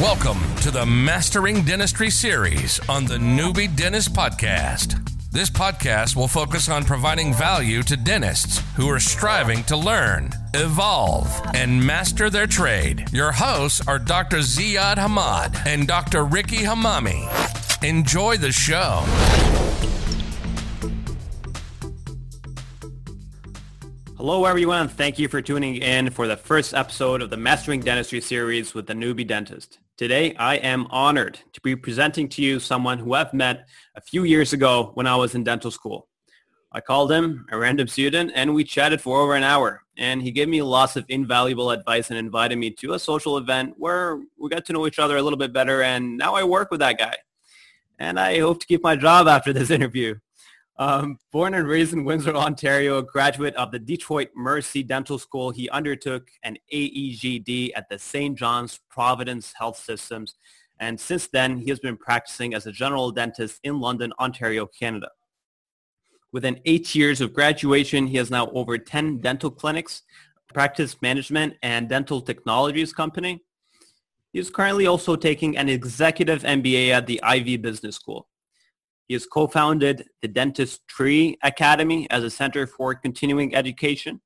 Welcome to the Mastering Dentistry series on the Newbie Dentist Podcast. This podcast will focus on providing value to dentists who are striving to learn, evolve, and master their trade. Your hosts are Dr. Ziad Hamad and Dr. Ricky Hamami. Enjoy the show. Hello, everyone. Thank you for tuning in for the first episode of the Mastering Dentistry series with the Newbie Dentist. Today, I am honored to be presenting to you someone who I've met a few years ago when I was in dental school. I called him a random student and we chatted for over an hour and he gave me lots of invaluable advice and invited me to a social event where we got to know each other a little bit better and now I work with that guy. And I hope to keep my job after this interview. Um, born and raised in Windsor, Ontario, a graduate of the Detroit Mercy Dental School, he undertook an AEGD at the St. John's Providence Health Systems. And since then, he has been practicing as a general dentist in London, Ontario, Canada. Within eight years of graduation, he has now over 10 dental clinics, practice management, and dental technologies company. He is currently also taking an executive MBA at the Ivey Business School. He has co-founded the Dentistry Academy as a center for continuing education.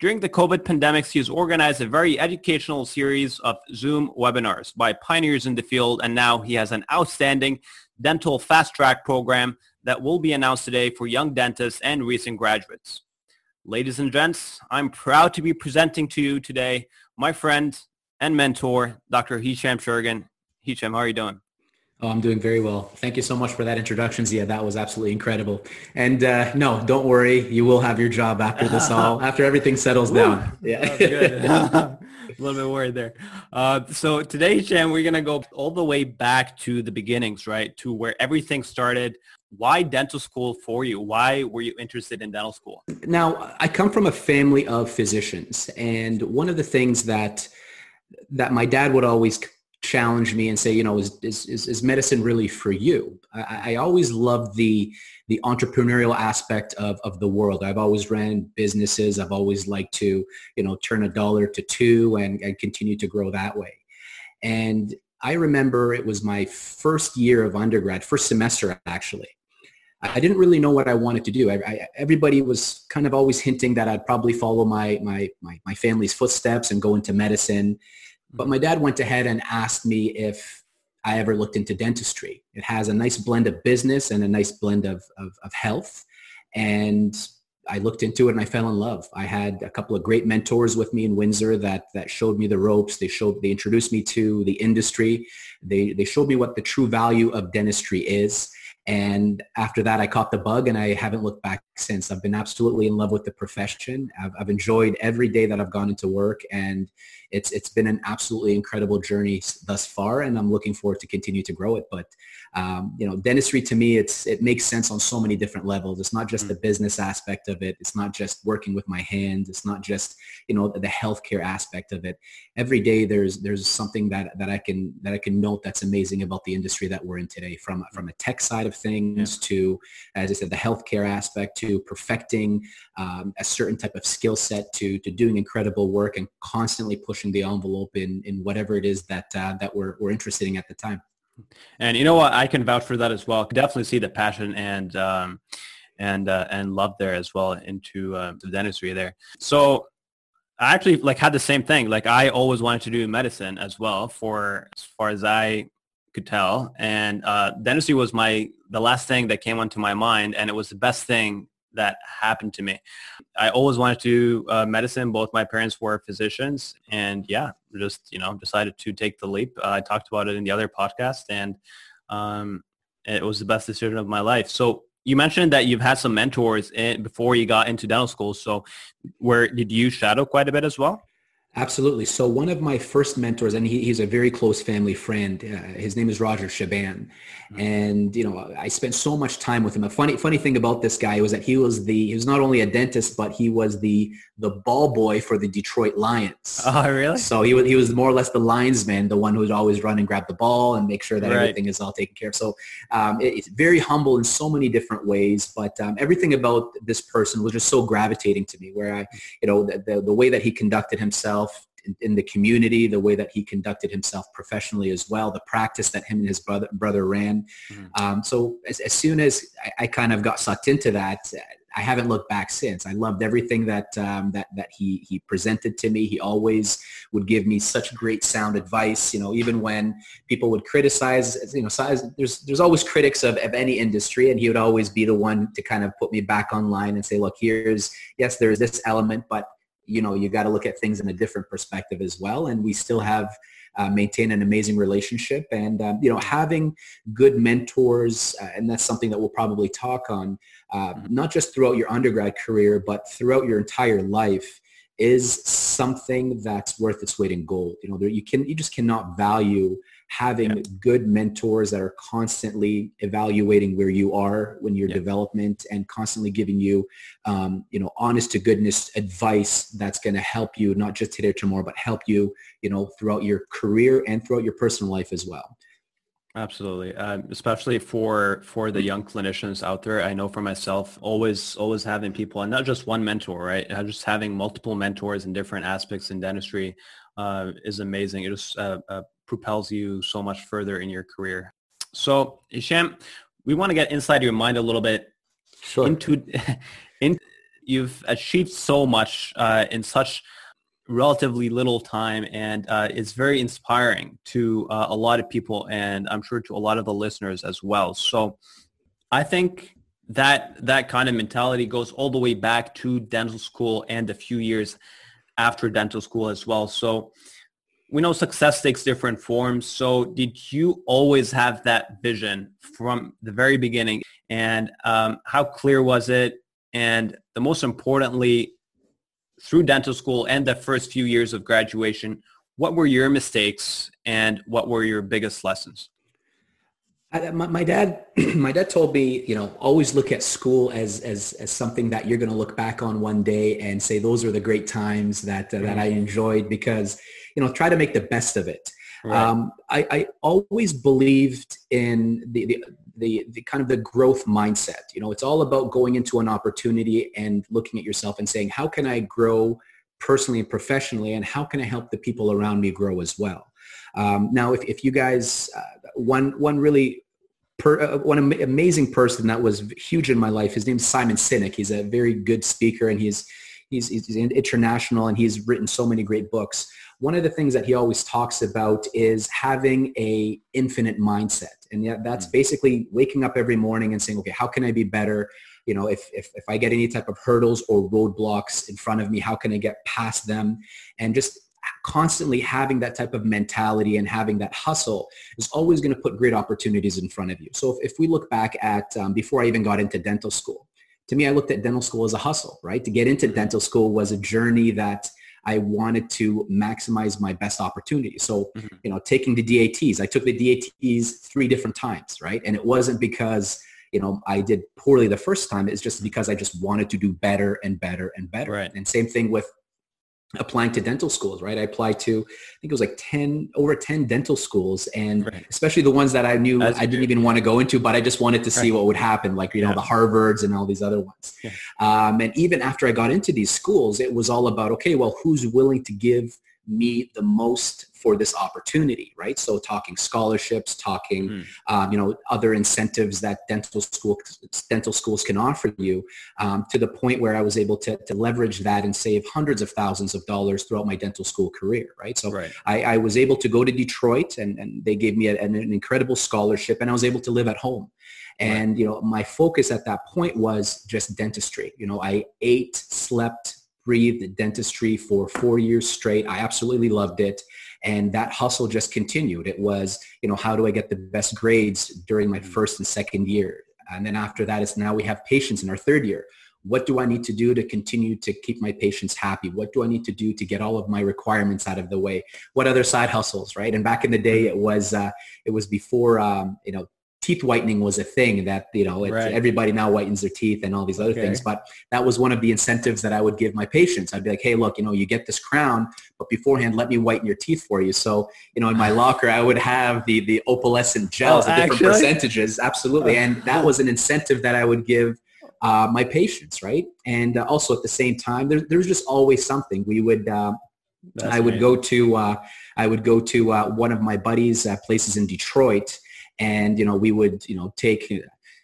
During the COVID pandemic, he has organized a very educational series of Zoom webinars by pioneers in the field, and now he has an outstanding dental fast track program that will be announced today for young dentists and recent graduates. Ladies and gents, I'm proud to be presenting to you today my friend and mentor, Dr. Hisham Shergan. Hisham, how are you doing? Oh, I'm doing very well. Thank you so much for that introduction, Zia. That was absolutely incredible. And uh, no, don't worry. You will have your job after this all, after everything settles down. Yeah. good. a little bit worried there. Uh, so today, Shan, we're going to go all the way back to the beginnings, right? To where everything started. Why dental school for you? Why were you interested in dental school? Now, I come from a family of physicians. And one of the things that that my dad would always challenge me and say, you know, is, is, is medicine really for you? I, I, always loved the, the entrepreneurial aspect of, of the world. I've always ran businesses. I've always liked to, you know, turn a dollar to two and, and continue to grow that way. And I remember it was my first year of undergrad, first semester actually. I didn't really know what I wanted to do. I, I, everybody was kind of always hinting that I'd probably follow my, my, my, my family's footsteps and go into medicine. But my dad went ahead and asked me if I ever looked into dentistry. It has a nice blend of business and a nice blend of, of, of health. And I looked into it and I fell in love. I had a couple of great mentors with me in Windsor that that showed me the ropes. They showed they introduced me to the industry. They they showed me what the true value of dentistry is. And after that, I caught the bug and I haven't looked back since. I've been absolutely in love with the profession. I've, I've enjoyed every day that I've gone into work and it's, it's been an absolutely incredible journey thus far and I'm looking forward to continue to grow it. But um, you know, dentistry to me, it's it makes sense on so many different levels. It's not just mm-hmm. the business aspect of it. It's not just working with my hands. It's not just you know the healthcare aspect of it. Every day there's there's something that that I can that I can note that's amazing about the industry that we're in today. From from a tech side of things yeah. to, as I said, the healthcare aspect to perfecting um, a certain type of skill set to to doing incredible work and constantly pushing the envelope in in whatever it is that uh, that we're we're interested in at the time. And you know what? I can vouch for that as well. Definitely see the passion and um, and uh, and love there as well into uh, the dentistry there. So I actually like had the same thing. Like I always wanted to do medicine as well for as far as I could tell. And uh, dentistry was my the last thing that came onto my mind, and it was the best thing that happened to me. I always wanted to do uh, medicine. Both my parents were physicians, and yeah, just you know decided to take the leap. Uh, I talked about it in the other podcast, and um, it was the best decision of my life. So you mentioned that you've had some mentors in, before you got into dental school. So where did you shadow quite a bit as well? Absolutely. So one of my first mentors, and he, he's a very close family friend. Uh, his name is Roger Shaban. And you know I spent so much time with him. A funny funny thing about this guy was that he was the he was not only a dentist, but he was the the ball boy for the Detroit Lions. Oh, really? So he was he was more or less the linesman, the one who would always run and grab the ball and make sure that right. everything is all taken care of. So um, it, it's very humble in so many different ways, but um, everything about this person was just so gravitating to me. Where I, you know, the, the, the way that he conducted himself himself in, in, the community, the way that he conducted himself professionally as well, the practice that him and his brother brother ran. Mm-hmm. Um, so as, as, soon as I, I, kind of got sucked into that, I haven't looked back since. I loved everything that um, that that he he presented to me. He always would give me such great sound advice. You know, even when people would criticize, you know, size, there's there's always critics of, of any industry, and he would always be the one to kind of put me back online and say, look, here's yes, there's this element, but you know, you got to look at things in a different perspective as well. And we still have uh, maintain an amazing relationship and um, you know having good mentors uh, and that's something that we'll probably talk on uh, mm-hmm. not just throughout your undergrad career but throughout your entire life is something that's worth its weight in gold you know there, you can you just cannot value having yeah. good mentors that are constantly evaluating where you are when your yeah. development and constantly giving you, um, you know, honest to goodness advice that's going to help you not just today or tomorrow, but help you, you know, throughout your career and throughout your personal life as well. Absolutely, um, especially for for the young clinicians out there. I know for myself, always always having people, and not just one mentor, right? Just having multiple mentors in different aspects in dentistry uh, is amazing. It just uh, uh, propels you so much further in your career. So Hisham, we want to get inside your mind a little bit sure. into, in, you've achieved so much uh, in such relatively little time and uh, it's very inspiring to uh, a lot of people and I'm sure to a lot of the listeners as well. So I think that that kind of mentality goes all the way back to dental school and a few years after dental school as well. So we know success takes different forms. So did you always have that vision from the very beginning? And um, how clear was it? And the most importantly, through dental school and the first few years of graduation, what were your mistakes and what were your biggest lessons? I, my, my, dad, my dad told me, you know, always look at school as as as something that you're going to look back on one day and say those are the great times that uh, that I mm-hmm. enjoyed because you know, try to make the best of it. Right. Um, I, I, always believed in the, the, the, the, kind of the growth mindset. You know, it's all about going into an opportunity and looking at yourself and saying, how can I grow personally and professionally and how can I help the people around me grow as well? Um, now, if, if you guys, uh, one, one really Per, uh, one am- amazing person that was huge in my life. His name's Simon Sinek. He's a very good speaker and he's, he's, he's international and he's written so many great books one of the things that he always talks about is having a infinite mindset. And yeah, that's mm. basically waking up every morning and saying, okay, how can I be better? You know, if, if, if I get any type of hurdles or roadblocks in front of me, how can I get past them? And just constantly having that type of mentality and having that hustle is always going to put great opportunities in front of you. So if, if we look back at um, before I even got into dental school, to me, I looked at dental school as a hustle, right? To get into dental school was a journey that I wanted to maximize my best opportunity. So, mm-hmm. you know, taking the DATs, I took the DATs three different times, right? And it wasn't because, you know, I did poorly the first time. It's just because I just wanted to do better and better and better. Right. And same thing with applying to dental schools, right? I applied to, I think it was like 10, over 10 dental schools and right. especially the ones that I knew That's I didn't even want to go into, but I just wanted to see right. what would happen, like, you know, the Harvards and all these other ones. Yeah. Um, and even after I got into these schools, it was all about, okay, well, who's willing to give me the most for this opportunity, right? So talking scholarships, talking, mm. um, you know, other incentives that dental school dental schools can offer you, um, to the point where I was able to, to leverage that and save hundreds of thousands of dollars throughout my dental school career, right? So right. I, I, was able to go to Detroit, and, and they gave me a, an, an incredible scholarship, and I was able to live at home. And right. you know, my focus at that point was just dentistry. You know, I ate, slept, breathed dentistry for four years straight. I absolutely loved it. And that hustle just continued. It was, you know, how do I get the best grades during my mm-hmm. first and second year? And then after that is now we have patients in our third year. What do I need to do to continue to keep my patients happy? What do I need to do to get all of my requirements out of the way? What other side hustles, right? And back in the day, mm-hmm. it was uh, it was before um, you know teeth whitening was a thing that you know right. everybody now whitens their teeth and all these other okay. things but that was one of the incentives that i would give my patients i'd be like hey look you know you get this crown but beforehand let me whiten your teeth for you so you know in my locker i would have the the Opalescence gels oh, different percentages absolutely and that was an incentive that i would give uh, my patients right and uh, also at the same time there, there's just always something we would uh, I would amazing. go to uh, I would go to uh, one of my buddies' uh, places in Detroit, and you know we would you know take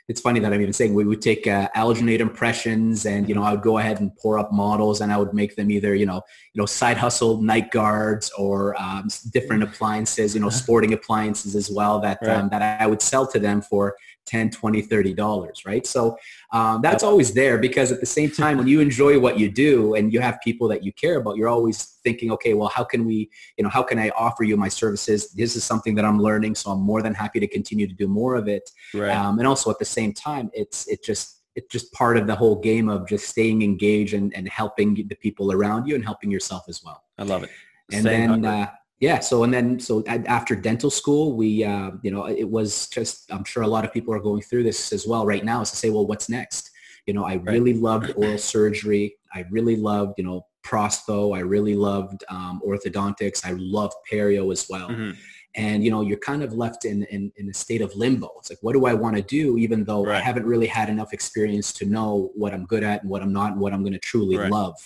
it's funny that I'm even saying we would take uh, alginate impressions and, you know, I would go ahead and pour up models and I would make them either, you know, you know, side hustle night guards or um, different appliances, you know, sporting appliances as well that, right. um, that I would sell to them for 10, 20, 30 dollars, right? So um, that's always there because at the same time, when you enjoy what you do and you have people that you care about, you're always thinking, okay, well, how can we, you know, how can I offer you my services? This is something that I'm learning, so I'm more than happy to continue to do more of it. Right. Um, and also at the same time, it's it just it's just part of the whole game of just staying engaged and, and helping the people around you and helping yourself as well. I love it. And then, uh, yeah so and then so after dental school we uh, you know it was just i'm sure a lot of people are going through this as well right now is to say well what's next you know i right. really loved oral surgery i really loved you know prostho i really loved um, orthodontics i loved perio as well mm-hmm. and you know you're kind of left in, in in a state of limbo it's like what do i want to do even though right. i haven't really had enough experience to know what i'm good at and what i'm not and what i'm going to truly right. love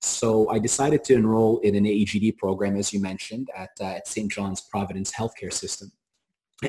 so I decided to enroll in an AEGD program, as you mentioned, at, uh, at St. John's Providence Healthcare System.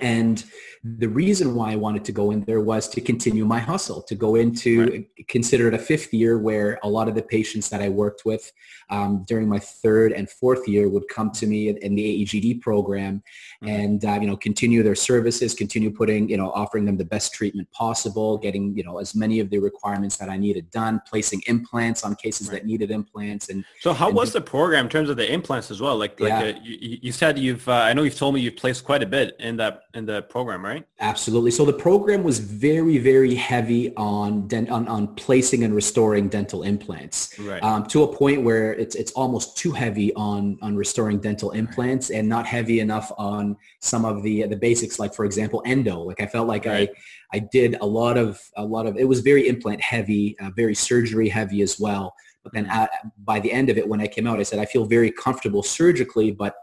And the reason why I wanted to go in there was to continue my hustle, to go into, right. consider it a fifth year where a lot of the patients that I worked with um, during my third and fourth year would come to me in, in the AEGD program mm-hmm. and, uh, you know, continue their services, continue putting, you know, offering them the best treatment possible, getting, you know, as many of the requirements that I needed done, placing implants on cases right. that needed implants. And so how and was the program in terms of the implants as well? Like, like yeah. uh, you, you, said you've, uh, I know you've told me you've placed quite a bit in that in the program, right? Absolutely. So the program was very, very heavy on dent on, on placing and restoring dental implants, right. um, to a point where it's it's almost too heavy on on restoring dental implants and not heavy enough on some of the the basics, like for example, endo. Like I felt like right. I I did a lot of a lot of it was very implant heavy, uh, very surgery heavy as well. But then at, by the end of it, when I came out, I said I feel very comfortable surgically, but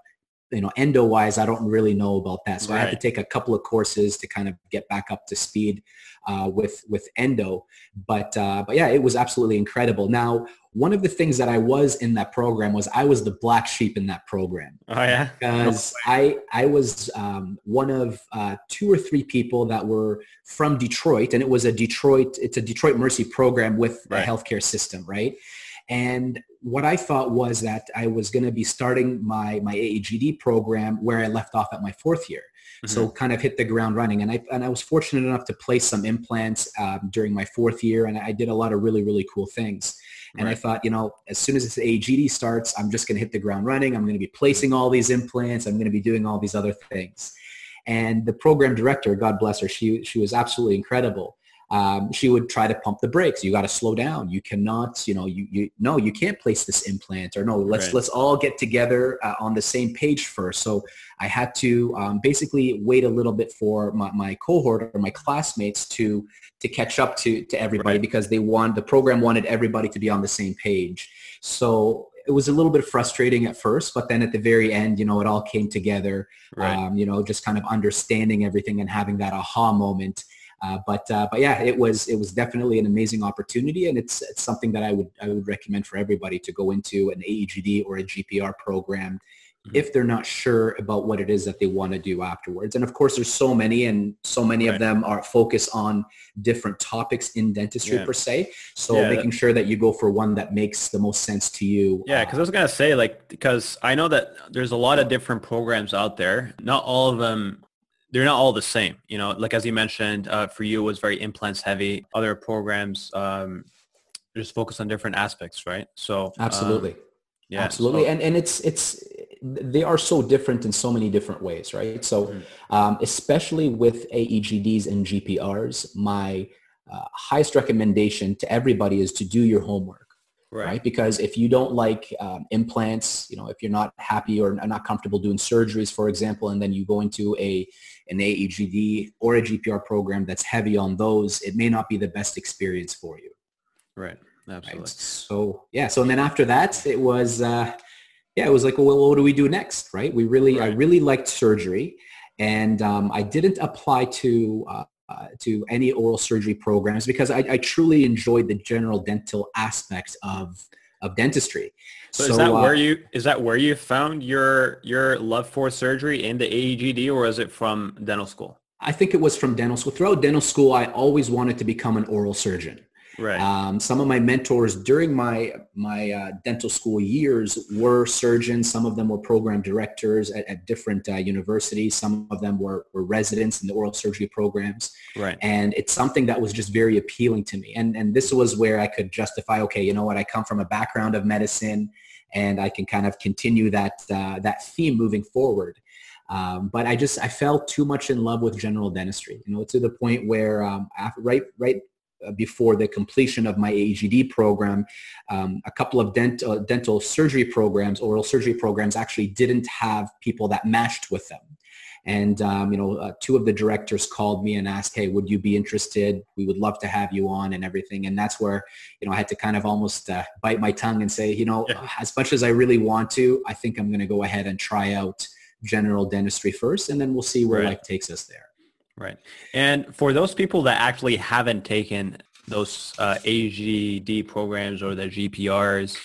you know, endo wise, I don't really know about that. So right. I had to take a couple of courses to kind of get back up to speed uh, with with endo. But uh, but yeah, it was absolutely incredible. Now, one of the things that I was in that program was I was the black sheep in that program. Oh yeah, because no I I was um, one of uh, two or three people that were from Detroit, and it was a Detroit. It's a Detroit Mercy program with right. a healthcare system, right? And what I thought was that I was going to be starting my, my AEGD program where I left off at my fourth year. Mm-hmm. So kind of hit the ground running. And I, and I was fortunate enough to place some implants um, during my fourth year. And I did a lot of really, really cool things. And right. I thought, you know, as soon as this AEGD starts, I'm just going to hit the ground running. I'm going to be placing all these implants. I'm going to be doing all these other things. And the program director, God bless her, she, she was absolutely incredible um, she would try to pump the brakes. You got to slow down. You cannot, you know, you, you no, you can't place this implant or no, let's, right. let's all get together uh, on the same page first. So I had to um, basically wait a little bit for my, my, cohort or my classmates to, to catch up to, to everybody right. because they want, the program wanted everybody to be on the same page. So it was a little bit frustrating at first, but then at the very end, you know, it all came together, right. um, you know, just kind of understanding everything and having that aha moment uh, but uh, but yeah, it was it was definitely an amazing opportunity, and it's, it's something that I would I would recommend for everybody to go into an AEGD or a GPR program mm-hmm. if they're not sure about what it is that they want to do afterwards. And of course, there's so many, and so many right. of them are focused on different topics in dentistry yeah. per se. So yeah, making that, sure that you go for one that makes the most sense to you. Yeah, because uh, I was gonna say like because I know that there's a lot of different programs out there. Not all of them they're not all the same. You know, like as you mentioned, uh, for you it was very implants heavy. Other programs um, just focus on different aspects, right? So absolutely, um, yeah, absolutely, so. and and it's it's they are so different in so many different ways, right? So mm-hmm. um, especially with AEGDs and GPRs, my uh, highest recommendation to everybody is to do your homework right. right? Because if you don't like um, implants, you know, if you're not happy or not comfortable doing surgeries, for example, and then you go into a an AEGD or a GPR program that's heavy on those, it may not be the best experience for you. Right. Absolutely. Right? So yeah. So and then after that, it was uh, yeah, it was like, well, what do we do next? Right. We really, right. I really liked surgery, and um, I didn't apply to uh, uh, to any oral surgery programs because I, I, truly enjoyed the general dental aspect of of dentistry. So, so is that uh, where you is that where you found your your love for surgery in the AEGD, or is it from dental school? I think it was from dental school. Throughout dental school, I always wanted to become an oral surgeon. Right. Um, some of my mentors during my my uh, dental school years were surgeons. Some of them were program directors at, at different uh, universities. Some of them were, were residents in the oral surgery programs. Right. And it's something that was just very appealing to me. And and this was where I could justify, okay, you know what? I come from a background of medicine, and I can kind of continue that uh, that theme moving forward. Um, but I just I fell too much in love with general dentistry, you know, to the point where um, after, right right before the completion of my AEGD program, um, a couple of dent, uh, dental surgery programs, oral surgery programs actually didn't have people that matched with them. And, um, you know, uh, two of the directors called me and asked, hey, would you be interested? We would love to have you on and everything. And that's where, you know, I had to kind of almost uh, bite my tongue and say, you know, yeah. as much as I really want to, I think I'm going to go ahead and try out general dentistry first, and then we'll see where right. life takes us there. Right. And for those people that actually haven't taken those uh, AGD programs or the GPRs,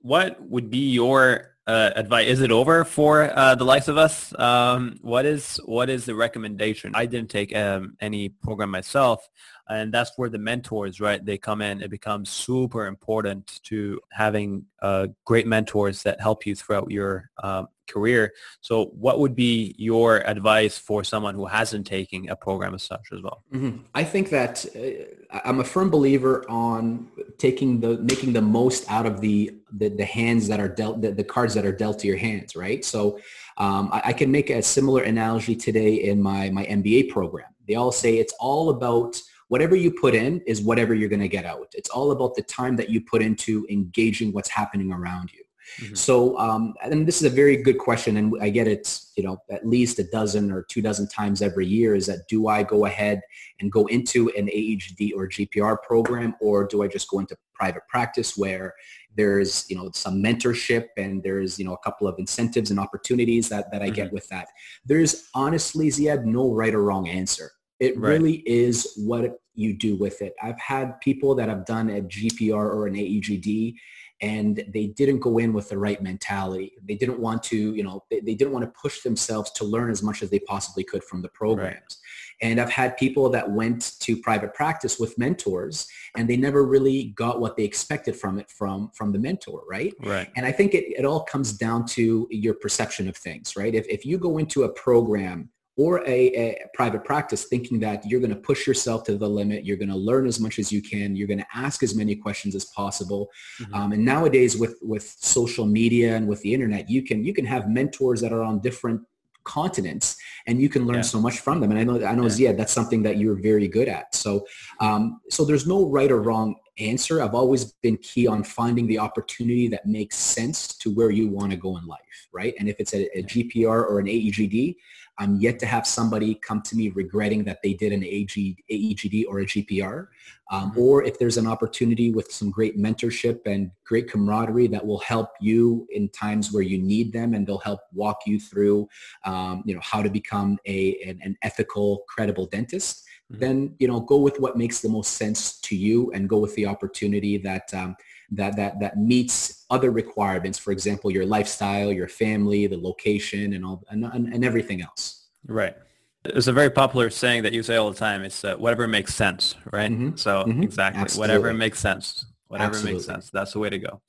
what would be your uh, advice? Is it over for uh, the likes of us? Um, what is what is the recommendation? I didn't take um, any program myself, and that's where the mentors, right? They come in. It becomes super important to having uh, great mentors that help you throughout your um, career. So what would be your advice for someone who hasn't taken a program as such as well? Mm-hmm. I think that uh, I'm a firm believer on taking the making the most out of the the, the hands that are dealt the, the, cards that are dealt to your hands, right? So um, I, I can make a similar analogy today in my my MBA program. They all say it's all about whatever you put in is whatever you're going to get out. It's all about the time that you put into engaging what's happening around you. Mm-hmm. So, um, and this is a very good question, and I get it, you know, at least a dozen or two dozen times every year. Is that do I go ahead and go into an AGD or GPR program, or do I just go into private practice where there's you know some mentorship and there's you know a couple of incentives and opportunities that that I mm-hmm. get with that. There's honestly, Ziad, no right or wrong answer. It right. really is what you do with it. I've had people that have done a GPR or an AEGD and they didn't go in with the right mentality. They didn't want to, you know, they, they didn't want to push themselves to learn as much as they possibly could from the programs. Right. And I've had people that went to private practice with mentors and they never really got what they expected from it from, from the mentor, right? Right. And I think it, it all comes down to your perception of things, right? If, if you go into a program or a, a, private practice thinking that you're going to push yourself to the limit you're going to learn as much as you can you're going to ask as many questions as possible mm-hmm. um, and nowadays with with social media and with the internet you can you can have mentors that are on different continents and you can learn yeah. so much from them and i know i know yeah. Zia, that's something that you're very good at so um, so there's no right or wrong answer i've always been key on finding the opportunity that makes sense to where you want to go in life right and if it's a, a gpr or an aegd I'm yet to have somebody come to me regretting that they did an AG, AEGD or a GPR. Um, mm-hmm. Or if there's an opportunity with some great mentorship and great camaraderie that will help you in times where you need them and they'll help walk you through, um, you know, how to become a, an, an ethical, credible dentist, mm-hmm. then, you know, go with what makes the most sense to you and go with the opportunity that, um, that, that, that meets other requirements, for example, your lifestyle, your family, the location, and all, and, and everything else. Right. It's a very popular saying that you say all the time. It's uh, whatever makes sense, right? Mm-hmm. So mm-hmm. exactly, Absolutely. whatever makes sense. Whatever Absolutely. makes sense. That's the way to go.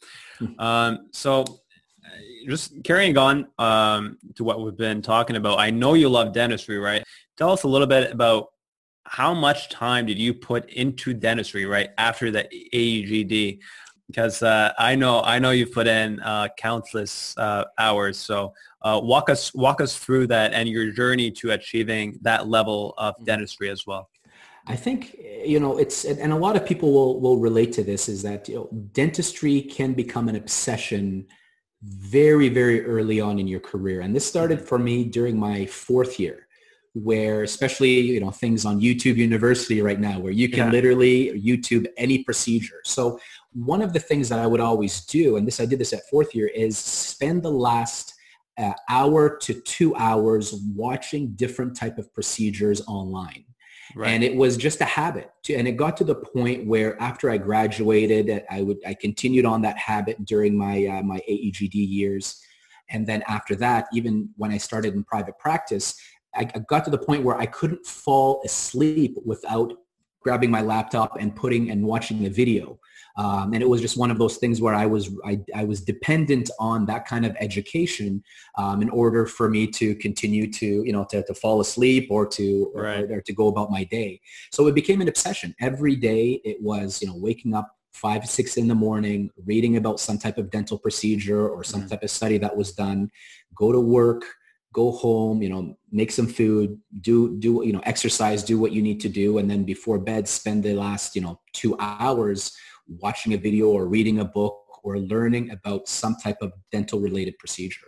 Um, so uh, just carrying on um, to what we've been talking about, I know you love dentistry, right? Tell us a little bit about how much time did you put into dentistry, right, after the AEGD? Because uh, I know I know you've put in uh, countless uh, hours. So uh, walk us walk us through that and your journey to achieving that level of mm-hmm. dentistry as well. I think you know it's and a lot of people will will relate to this is that you know dentistry can become an obsession very very early on in your career and this started mm-hmm. for me during my fourth year where especially you know things on YouTube University right now where you can yeah. literally YouTube any procedure. So one of the things that I would always do, and this I did this at fourth year, is spend the last uh, hour to two hours watching different type of procedures online. Right. And it was just a habit. To, And it got to the point where after I graduated, I would I continued on that habit during my uh, my AEGD years. And then after that, even when I started in private practice, I got to the point where I couldn't fall asleep without grabbing my laptop and putting and watching a video. Um, and it was just one of those things where I was I, I was dependent on that kind of education um, in order for me to continue to you know to, to fall asleep or to or, right. or, or to go about my day. So it became an obsession. Every day it was you know waking up five six in the morning, reading about some type of dental procedure or some mm-hmm. type of study that was done, go to work go home, you know, make some food, do, do, you know, exercise, do what you need to do. And then before bed, spend the last, you know, two hours watching a video or reading a book or learning about some type of dental related procedure.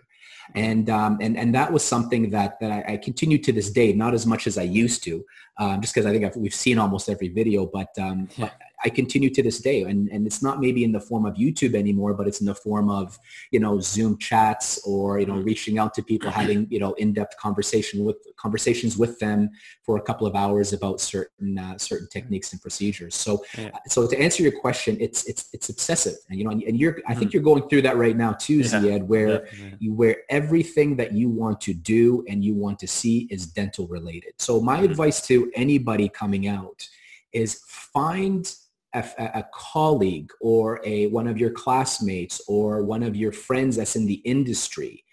And, um, and, and that was something that, that I, I continue to this day, not as much as I used to, um, just because I think I've, we've seen almost every video, but, um, yeah. but I continue to this day. And, and it's not maybe in the form of YouTube anymore, but it's in the form of, you know, Zoom chats or, you know, mm-hmm. reaching out to people, having, you know, in-depth conversation with conversations with them for a couple of hours about certain, uh, certain techniques and procedures. So, yeah. so to answer your question, it's, it's, it's obsessive and, you know, and, and you're, I think mm-hmm. you're going through that right now too, yeah. Ziad, where you, where everything that you want to do and you want to see is dental related. So my mm-hmm. advice to anybody coming out is find a, a, colleague or a one of your classmates or one of your friends that's in the industry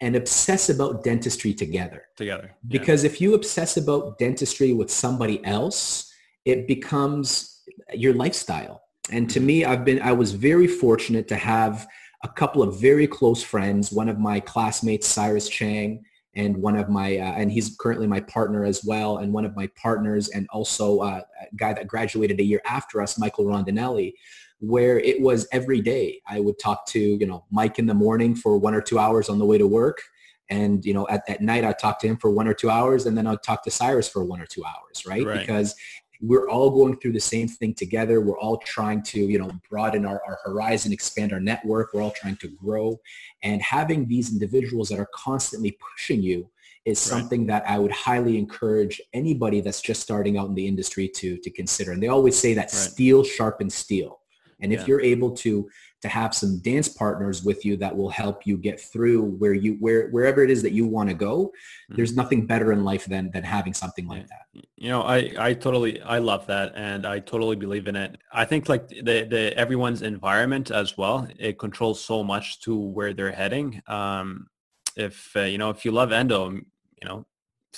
and obsess about dentistry together. Together. Yeah. Because if you obsess about dentistry with somebody else, it becomes your lifestyle. And to mm-hmm. me, I've been I was very fortunate to have a couple of very close friends. One of my classmates, Cyrus Chang, and one of my uh, and he's currently my partner as well and one of my partners and also uh, a guy that graduated a year after us michael rondinelli where it was every day i would talk to you know mike in the morning for one or two hours on the way to work and you know at, at night i'd talk to him for one or two hours and then i'd talk to cyrus for one or two hours right, right. because we're all going through the same thing together. We're all trying to, you know, broaden our, our horizon, expand our network. We're all trying to grow. And having these individuals that are constantly pushing you is something that I would highly encourage anybody that's just starting out in the industry to, to consider. And they always say that right. steel sharpens steel. And if yeah. you're able to to have some dance partners with you that will help you get through where you where wherever it is that you want to go mm-hmm. there's nothing better in life than than having something like that. You know i i totally i love that and i totally believe in it. I think like the the everyone's environment as well it controls so much to where they're heading. Um if uh, you know if you love endo you know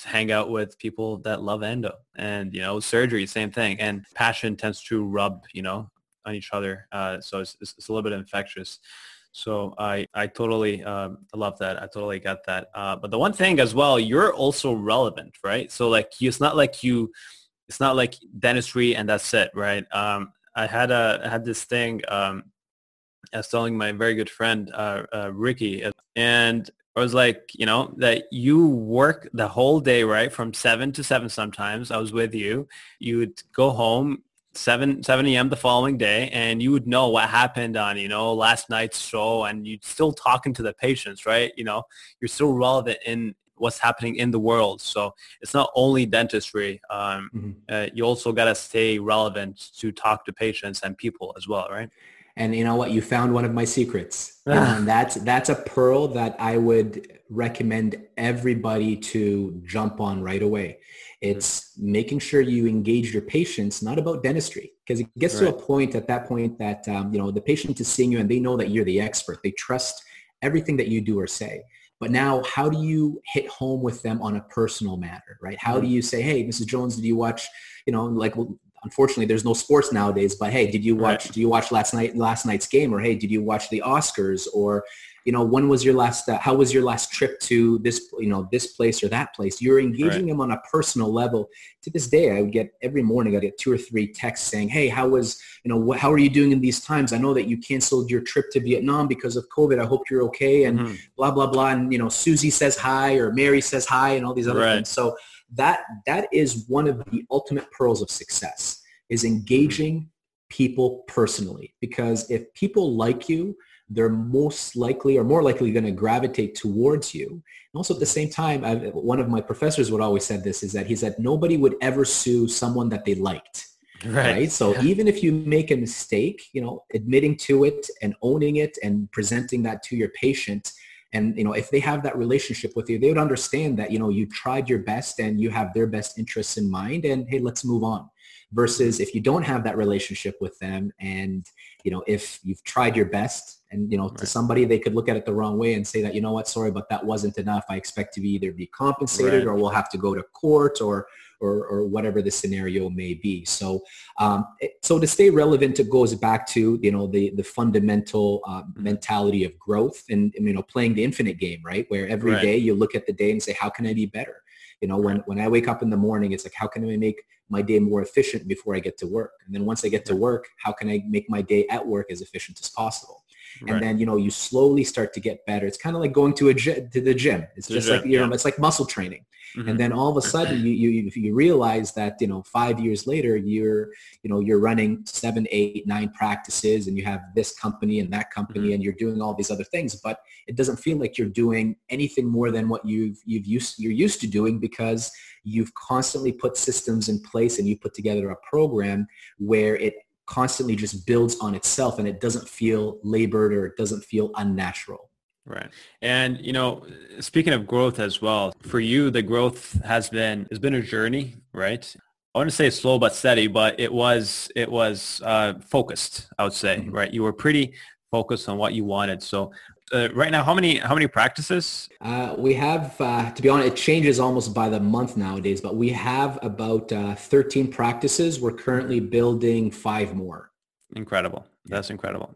hang out with people that love endo and you know surgery same thing and passion tends to rub you know on each other. Uh, so it's, it's, it's, a little bit infectious. So I, I totally um, love that. I totally get that. Uh, but the one thing as well, you're also relevant, right? So like you, it's not like you, it's not like dentistry and that's it, right? Um, I had a I had this thing. Um, I was telling my very good friend uh, uh, Ricky, and I was like, you know, that you work the whole day, right, from seven to seven. Sometimes I was with you. You would go home, 7 7 a.m. the following day, and you would know what happened on you know last night's show, and you'd still talking to the patients, right? You know, you're still relevant in what's happening in the world. So it's not only dentistry. Um, mm-hmm. uh, you also got to stay relevant to talk to patients and people as well, right? And you know what? You found one of my secrets. and that's that's a pearl that I would recommend everybody to jump on right away. It's making sure you engage your patients, not about dentistry, because it gets right. to a point at that point that um, you know the patient is seeing you and they know that you're the expert. They trust everything that you do or say. But now, how do you hit home with them on a personal matter, right? How do mm-hmm. you say, "Hey, Mrs. Jones, did you watch?" You know, like unfortunately, there's no sports nowadays. But hey, did you watch? Right. Do you watch last night last night's game? Or hey, did you watch the Oscars? Or you know, when was your last, uh, how was your last trip to this, you know, this place or that place? You're engaging right. them on a personal level. To this day, I would get every morning, I get two or three texts saying, hey, how was, you know, how are you doing in these times? I know that you canceled your trip to Vietnam because of COVID. I hope you're okay. And mm-hmm. blah, blah, blah. And, you know, Susie says hi or Mary says hi and all these other right. things. So that, that is one of the ultimate pearls of success is engaging people personally because if people like you they're most likely or more likely going to gravitate towards you. And also at the same time, I've, one of my professors would always said this is that he said nobody would ever sue someone that they liked. Right. right? So yeah. even if you make a mistake, you know, admitting to it and owning it and presenting that to your patient, and you know, if they have that relationship with you, they would understand that you know you tried your best and you have their best interests in mind, and hey, let's move on versus if you don't have that relationship with them and you know if you've tried your best and you know right. to somebody they could look at it the wrong way and say that you know what sorry but that wasn't enough i expect to be either be compensated right. or we'll have to go to court or or, or whatever the scenario may be so um, so to stay relevant it goes back to you know the the fundamental uh, mm-hmm. mentality of growth and you know playing the infinite game right where every right. day you look at the day and say how can i be better you know when when i wake up in the morning it's like how can i make my day more efficient before I get to work. And then once I get to work, how can I make my day at work as efficient as possible? Right. And then, you know, you slowly start to get better. It's kind of like going to a to the gym. It's just gym, like, you know, it's like muscle training. Mm-hmm. And then all of a sudden you, you, you realize that, you know, five years later, you're, you know, you're running seven, eight, nine practices and you have this company and that company mm-hmm. and you're doing all these other things, but it doesn't feel like you're doing anything more than what you've, you've used, you're used to doing because you've constantly put systems in place and you put together a program where it constantly just builds on itself and it doesn't feel labored or it doesn't feel unnatural. Right. And you know, speaking of growth as well, for you the growth has been it's been a journey, right? I want to say slow but steady, but it was it was uh, focused. I would say, mm-hmm. right? You were pretty focused on what you wanted. So, uh, right now, how many how many practices? Uh, we have, uh, to be honest, it changes almost by the month nowadays. But we have about uh, 13 practices. We're currently building five more. Incredible. That's incredible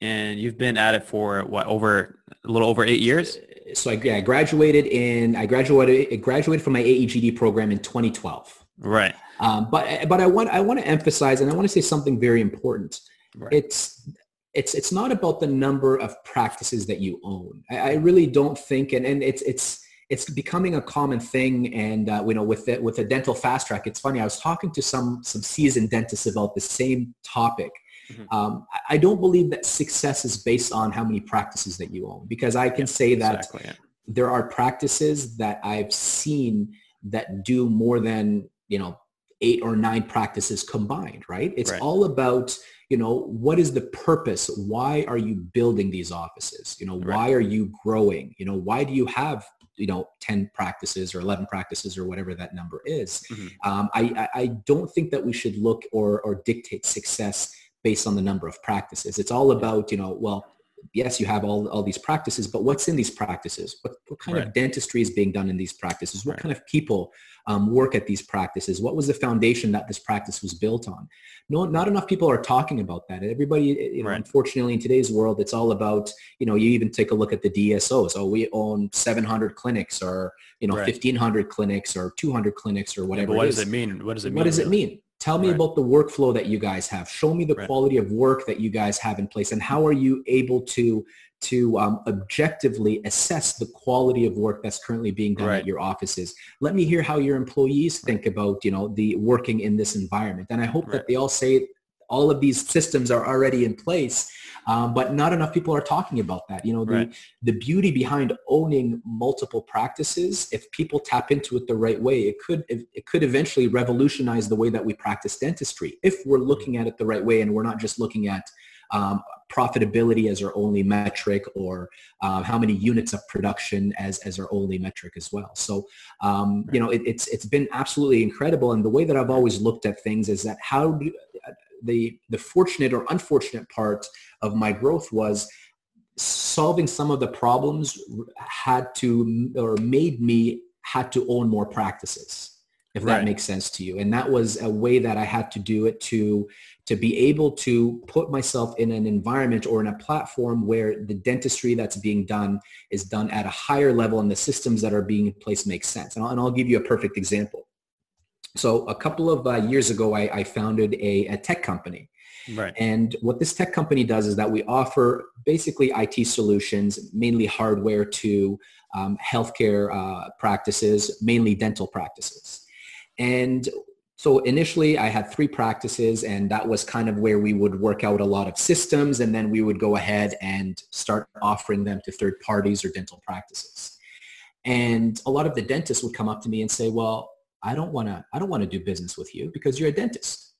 and you've been at it for what over a little over eight years. So I, yeah, I graduated in I graduated I graduated from my AEGD program in 2012. Right. Um, but but I want I want to emphasize and I want to say something very important. Right. It's it's it's not about the number of practices that you own. I, I really don't think and and it's it's it's becoming a common thing and uh, you know with the, with a dental fast track it's funny i was talking to some some seasoned dentists about the same topic Mm-hmm. Um, I don't believe that success is based on how many practices that you own because I can yeah, say that exactly, yeah. there are practices that I've seen that do more than, you know, eight or nine practices combined, right? It's right. all about, you know, what is the purpose? Why are you building these offices? You know, right. why are you growing? You know, why do you have you know 10 practices or 11 practices or whatever that number is mm-hmm. um, I, I don't think that we should look or, or dictate success based on the number of practices. It's all about, you know, well, yes, you have all, all these practices, but what's in these practices? What, what kind right. of dentistry is being done in these practices? What right. kind of people um, work at these practices? What was the foundation that this practice was built on? No, not enough people are talking about that. Everybody, eh, you know, right. unfortunately, in today's world, it's all about, you know, you even take a look at the DSOs. Oh, we own 700 clinics or, you know, 1,500 clinics or 200 clinics or whatever. Yeah, what does it mean? What does it mean? What does really? it mean? Tell me right. about the workflow that you guys have. Show me the right. quality of work that you guys have in place and how are you able to to um, objectively assess the quality of work that's currently being done right. at your offices. Let me hear how your employees think about, you know, the working in this environment. And I hope that they all say all of these systems are already in place um, but not enough people are talking about that. You know, the, right. the beauty behind owning multiple practices, if people tap into it the right way, it could it could eventually revolutionize the way that we practice dentistry if we're mm-hmm. looking at it the right way and we're not just looking at um, profitability as our only metric or uh, how many units of production as, as our only metric as well. So, um, you know, it, it's, it's been absolutely incredible. And the way that I've always looked at things is that how do, the, the fortunate or unfortunate part of my growth was solving some of the problems had to or made me had to own more practices if right. that makes sense to you. And that was a way that i had to do it to to be able to put myself in an environment or in a platform where the dentistry that's being done is done at a higher level and the systems that are being in place make sense. And i'll, and I'll give you a perfect example so a couple of uh, years ago, I, I founded a, a, tech company. Right. And what this tech company does is that we offer basically IT solutions, mainly hardware to um, healthcare uh, practices, mainly dental practices. And so initially I had three practices and that was kind of where we would work out a lot of systems and then we would go ahead and start offering them to third parties or dental practices. And a lot of the dentists would come up to me and say, well, I don't want to, I don't want to do business with you because you're a dentist.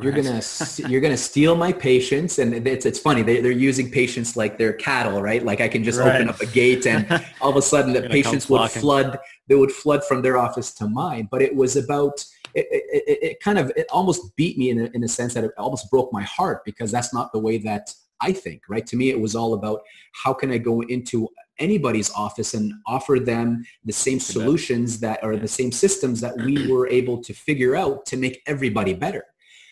You're right. gonna you're gonna steal my patients, and it's it's funny they they're using patients like they're cattle, right? Like I can just right. open up a gate, and all of a sudden the patients would flood. They would flood from their office to mine. But it was about it, it, it, kind of it almost beat me in a, in a sense that it almost broke my heart because that's not the way that I think, right? To me, it was all about how can I go into anybody's office and offer them the same solutions that are the same systems that we were able to figure out to make everybody better.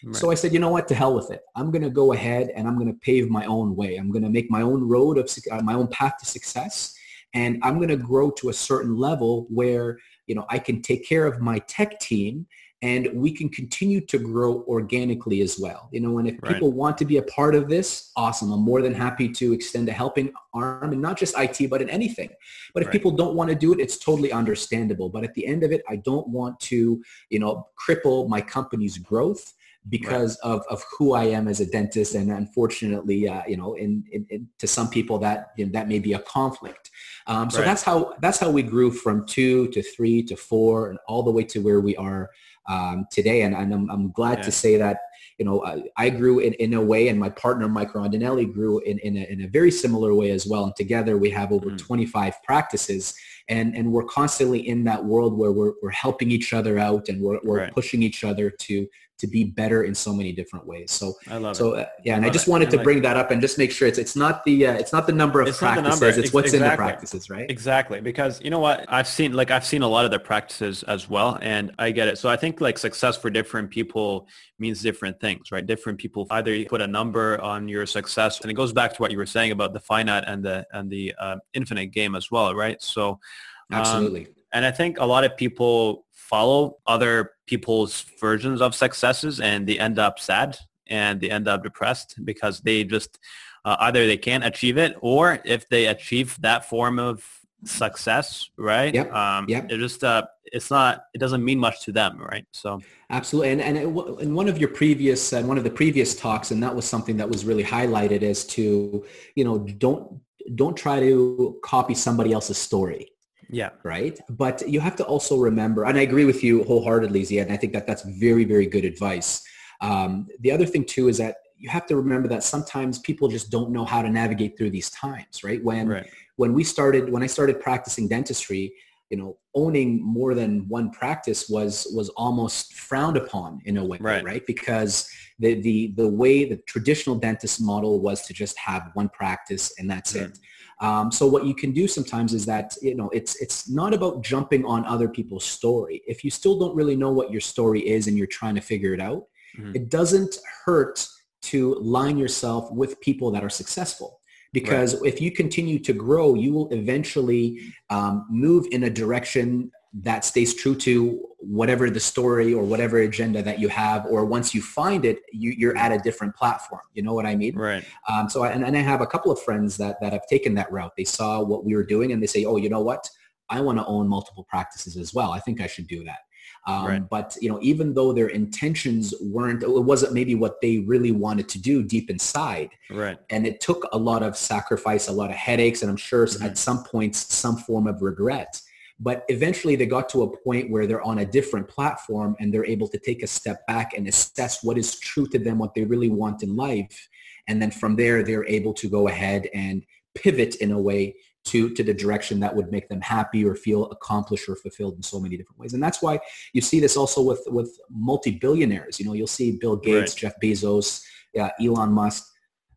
Right. So I said, you know what, to hell with it. I'm going to go ahead and I'm going to pave my own way. I'm going to make my own road of uh, my own path to success. And I'm going to grow to a certain level where, you know, I can take care of my tech team and we can continue to grow organically as well. You know, and if right. people want to be a part of this, awesome. I'm more than happy to extend a helping arm and not just IT, but in anything. But if right. people don't want to do it, it's totally understandable. But at the end of it, I don't want to, you know, cripple my company's growth because right. of, of who I am as a dentist. And unfortunately, uh, you know, in, in, in, to some people that, you know, that may be a conflict. Um, so right. that's how, that's how we grew from two to three to four and all the way to where we are um, today. And, and I'm, I'm glad yeah. to say that, you know, I, I, grew in, in a way and my partner, Mike Rondinelli, grew in, in, a, in a very similar way as well. And together we have over mm. 25 practices and, and we're constantly in that world where we're, we're helping each other out and we're, we're right. pushing each other to, to be better in so many different ways. So I love so, it. Uh, yeah, and I, I just wanted to like bring that up and just make sure it's it's not the uh, it's not the number of it's practices, number. it's what's exactly. in the practices, right? Exactly, because you know what I've seen like I've seen a lot of the practices as well, and I get it. So I think like success for different people means different things, right? Different people either put a number on your success, and it goes back to what you were saying about the finite and the and the uh, infinite game as well, right? So um, absolutely. And I think a lot of people follow other people's versions of successes and they end up sad and they end up depressed because they just uh, either they can't achieve it or if they achieve that form of success right yep. um yep. it just uh it's not it doesn't mean much to them right so absolutely and and it, in one of your previous and uh, one of the previous talks and that was something that was really highlighted as to you know don't don't try to copy somebody else's story yeah. Right. But you have to also remember, and I agree with you wholeheartedly, Ziad, and I think that that's very, very good advice. Um, the other thing too is that you have to remember that sometimes people just don't know how to navigate through these times, right? When right. when we started, when I started practicing dentistry, you know, owning more than one practice was was almost frowned upon in a way, right? right? Because the the the way the traditional dentist model was to just have one practice and that's mm-hmm. it. Um, so what you can do sometimes is that, you know, it's, it's not about jumping on other people's story. If you still don't really know what your story is and you're trying to figure it out, mm-hmm. it doesn't hurt to line yourself with people that are successful because right. if you continue to grow, you will eventually um, move in a direction that stays true to whatever the story or whatever agenda that you have or once you find it you, are at a different platform you know what i mean right um, so I, and, and i have a couple of friends that, that have taken that route they saw what we were doing and they say oh you know what i want to own multiple practices as well i think i should do that um, right. But you know, even though their intentions weren't, it wasn't maybe what they really wanted to do deep inside. Right. And it took a lot of sacrifice, a lot of headaches, and I'm sure mm-hmm. at some points some form of regret. But eventually they got to a point where they're on a different platform and they're able to take a step back and assess what is true to them, what they really want in life. And then from there, they're able to go ahead and pivot in a way to, to the direction that would make them happy or feel accomplished or fulfilled in so many different ways. And that's why you see this also with, with multi-billionaires. You know, you'll see Bill Gates, right. Jeff Bezos, uh, Elon Musk,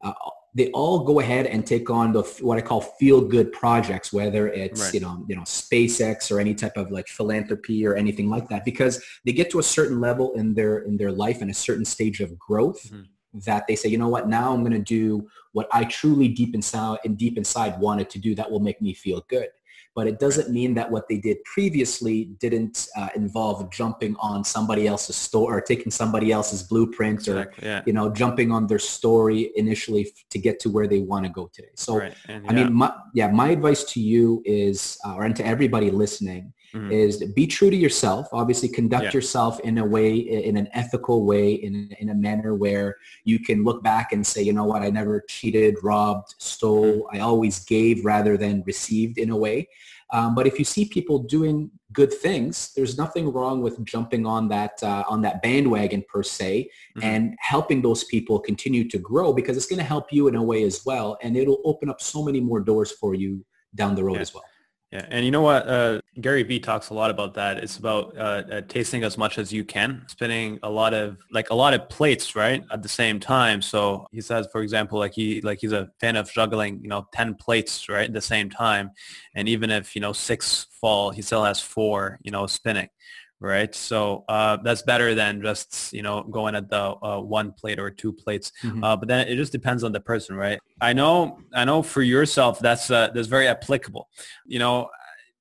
uh, they all go ahead and take on the what I call feel good projects, whether it's right. you know you know SpaceX or any type of like philanthropy or anything like that, because they get to a certain level in their in their life and a certain stage of growth mm-hmm. that they say, you know what, now I'm going to do what I truly deep inside and deep inside wanted to do that will make me feel good but it doesn't mean that what they did previously didn't uh, involve jumping on somebody else's store or taking somebody else's blueprint or yeah. you know jumping on their story initially to get to where they want to go today. So right. and, yeah. I mean, my, yeah, my advice to you is, uh, or and to everybody listening, mm-hmm. is be true to yourself. Obviously, conduct yeah. yourself in a way, in an ethical way, in, in a manner where you can look back and say, you know what, I never cheated, robbed, stole. Mm-hmm. I always gave rather than received in a way. Um, but if you see people doing good things, there's nothing wrong with jumping on that uh, on that bandwagon per se mm-hmm. and helping those people continue to grow because it's going to help you in a way as well, and it'll open up so many more doors for you down the road yeah. as well. Yeah, and you know what? Uh, Gary Vee talks a lot about that. It's about uh, uh, tasting as much as you can, spinning a lot of like a lot of plates, right, at the same time. So he says, for example, like he like he's a fan of juggling, you know, ten plates, right, at the same time, and even if you know six fall, he still has four, you know, spinning, right? So uh, that's better than just you know going at the uh, one plate or two plates. Mm-hmm. Uh, but then it just depends on the person, right? I know, I know for yourself that's uh, that's very applicable. You know,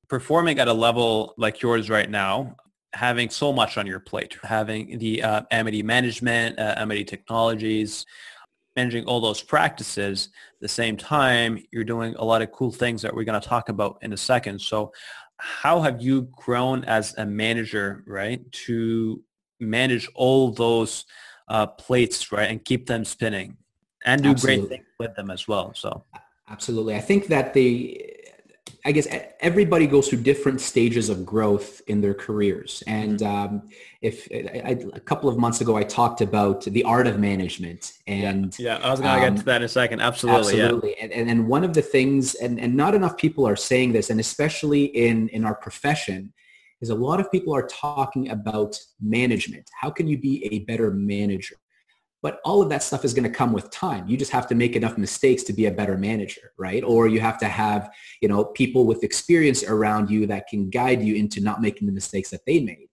performing at a level like yours right now. Having so much on your plate, having the uh, Amity management, uh, Amity technologies, managing all those practices at the same time you're doing a lot of cool things that we're going to talk about in a second so how have you grown as a manager, right, to manage all those uh, plates, right, and keep them spinning and do Absolutely. great things with them as well? So, Absolutely, I think that the I guess everybody goes through different stages of growth in their careers. And mm-hmm. um, if I, a couple of months ago, I talked about the art of management. And yeah, yeah I was going to um, get to that in a second. Absolutely. Absolutely. Yeah. And, and one of the things, and, and not enough people are saying this, and especially in, in our profession, is a lot of people are talking about management. How can you be a better manager? But all of that stuff is going to come with time. You just have to make enough mistakes to be a better manager, right? Or you have to have, you know, people with experience around you that can guide you into not making the mistakes that they made.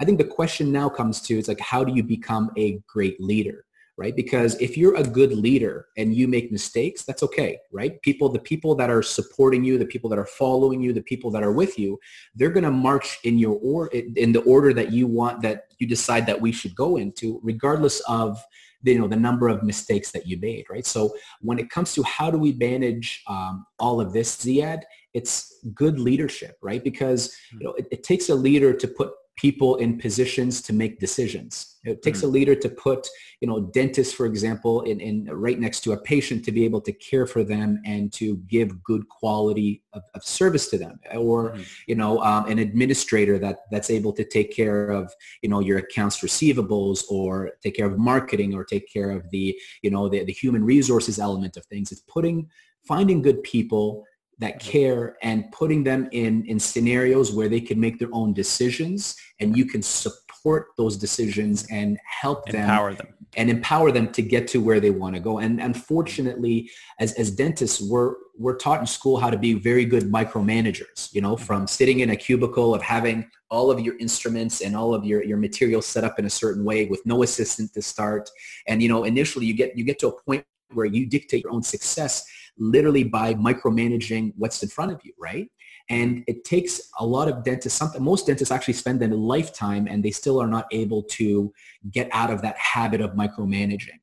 I think the question now comes to it's like how do you become a great leader? right? Because if you're a good leader and you make mistakes, that's okay, right? People, the people that are supporting you, the people that are following you, the people that are with you, they're going to march in your or in the order that you want that you decide that we should go into, regardless of the, you know the number of mistakes that you made, right? So when it comes to how do we manage um, all of this, Ziad, it's good leadership, right? Because you know it, it takes a leader to put people in positions to make decisions. It takes mm-hmm. a leader to put, you know, dentists, for example, in, in right next to a patient to be able to care for them and to give good quality of, of service to them. Or, mm-hmm. you know, um, an administrator that that's able to take care of, you know, your accounts receivables or take care of marketing or take care of the, you know, the, the human resources element of things. It's putting, finding good people that care and putting them in, in scenarios where they can make their own decisions and you can support those decisions and help them empower them and empower them to get to where they want to go. And unfortunately, as, as dentists, we're, we're taught in school how to be very good micromanagers, you know, from sitting in a cubicle of having all of your instruments and all of your, your materials set up in a certain way with no assistant to start. And, you know, initially you get, you get to a point where you dictate your own success literally by micromanaging what's in front of you, right? And it takes a lot of dentists, something, most dentists actually spend a lifetime and they still are not able to get out of that habit of micromanaging.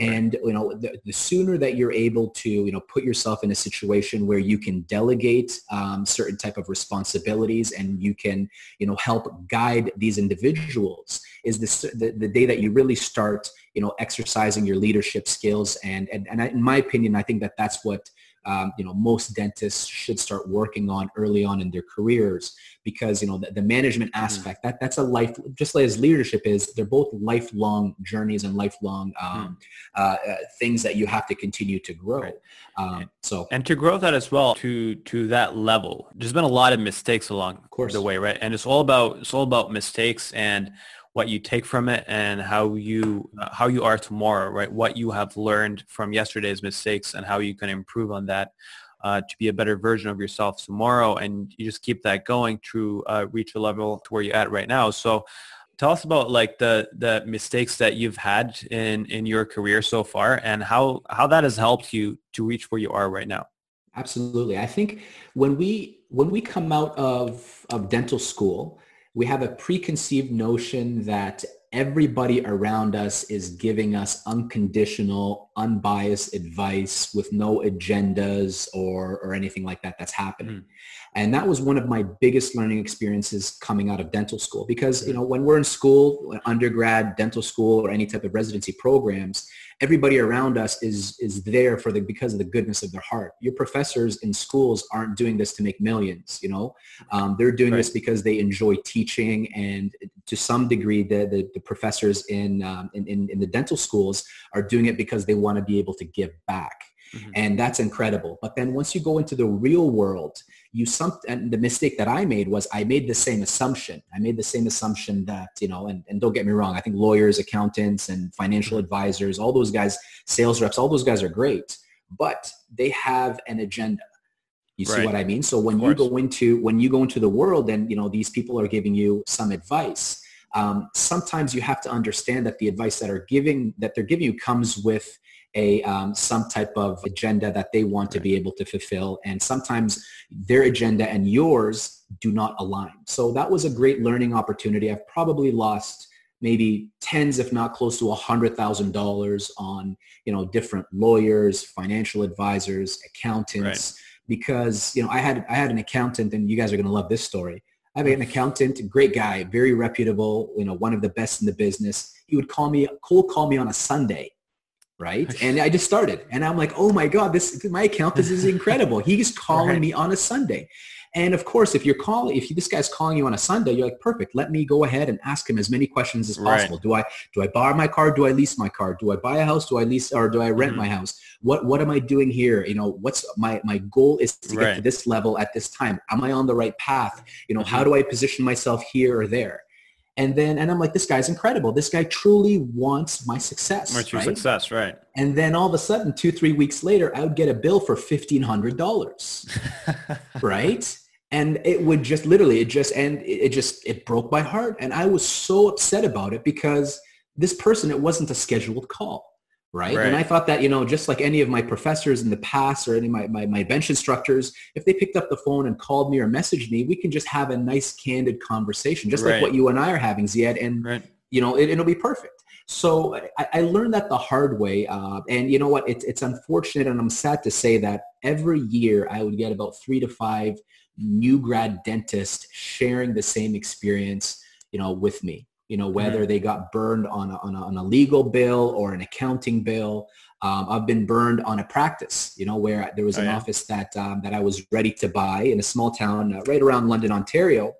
And you know, the, the, sooner that you're able to, you know, put yourself in a situation where you can delegate um, certain type of responsibilities and you can, you know, help guide these individuals, is this the, the day that you really start you know, exercising your leadership skills. And, and, and I, in my opinion, I think that that's what, um, you know, most dentists should start working on early on in their careers because, you know, the, the management mm-hmm. aspect, that, that's a life, just like as leadership is, they're both lifelong journeys and lifelong um, mm. uh, uh, things that you have to continue to grow. Right. Um, so and to grow that as well to to that level, there's been a lot of mistakes along the way, right? And it's all about it's all about mistakes and what you take from it and how you uh, how you are tomorrow, right? What you have learned from yesterday's mistakes and how you can improve on that uh, to be a better version of yourself tomorrow. And you just keep that going to uh, reach a level to where you're at right now. So tell us about like the the mistakes that you've had in in your career so far and how how that has helped you to reach where you are right now absolutely i think when we when we come out of of dental school we have a preconceived notion that everybody around us is giving us unconditional, unbiased advice with no agendas or, or anything like that that's happening. Mm. And that was one of my biggest learning experiences coming out of dental school because, you know, when we're in school, undergrad, dental school, or any type of residency programs, everybody around us is is there for the because of the goodness of their heart. Your professors in schools aren't doing this to make millions. You know, um, they're doing right. this because they enjoy teaching, and to some degree, the the, the professors in, um, in, in in the dental schools are doing it because they want to be able to give back. Mm-hmm. And that's incredible. But then once you go into the real world, you some and the mistake that I made was I made the same assumption. I made the same assumption that, you know, and, and don't get me wrong, I think lawyers, accountants, and financial mm-hmm. advisors, all those guys, sales reps, all those guys are great, but they have an agenda. You see right. what I mean? So when you go into when you go into the world and you know these people are giving you some advice, um, sometimes you have to understand that the advice that are giving that they're giving you comes with a um, some type of agenda that they want to be able to fulfill. And sometimes their agenda and yours do not align. So that was a great learning opportunity. I've probably lost maybe tens if not close to a hundred thousand dollars on you know different lawyers financial advisors accountants. Right. because you know i had i had an accountant and you guys are going to love this story. I have an accountant, great guy, very reputable, you know, one of the best in the business. He would call me, cold call me on a Sunday right? And I just started, and I'm like, oh my god, this my account this is incredible. He's calling right. me on a Sunday, and of course, if you're calling, if this guy's calling you on a Sunday, you're like, perfect. Let me go ahead and ask him as many questions as possible. Right. Do I do I borrow my car? Do I lease my car? Do I buy a house? Do I lease or do I rent mm-hmm. my house? What what am I doing here? You know, what's my my goal is to right. get to this level at this time. Am I on the right path? You know, mm-hmm. how do I position myself here or there? And then, and I'm like, this guy's incredible. This guy truly wants my success. Wants your right? success, right. And then all of a sudden, two, three weeks later, I would get a bill for $1,500, right? And it would just literally, it just, and it just, it broke my heart. And I was so upset about it because this person, it wasn't a scheduled call right? right? And I thought that, you know, just like any of my professors in the past or any of my, my, my bench instructors, if they picked up the phone and called me or messaged me, we can just have a nice candid conversation, just right. like what you and I are having, Ziad. And, right. you know, it, will be perfect. So I, I, learned that the hard way. Uh, and you know what? It's, it's unfortunate and I'm sad to say that every year I would get about three to five new grad dentists sharing the same experience, you know, with me you know, whether mm-hmm. they got burned on a, on a, on a legal bill or an accounting bill. Um, I've been burned on a practice, you know, where there was oh, an yeah. office that um, that I was ready to buy in a small town uh, right around London, Ontario,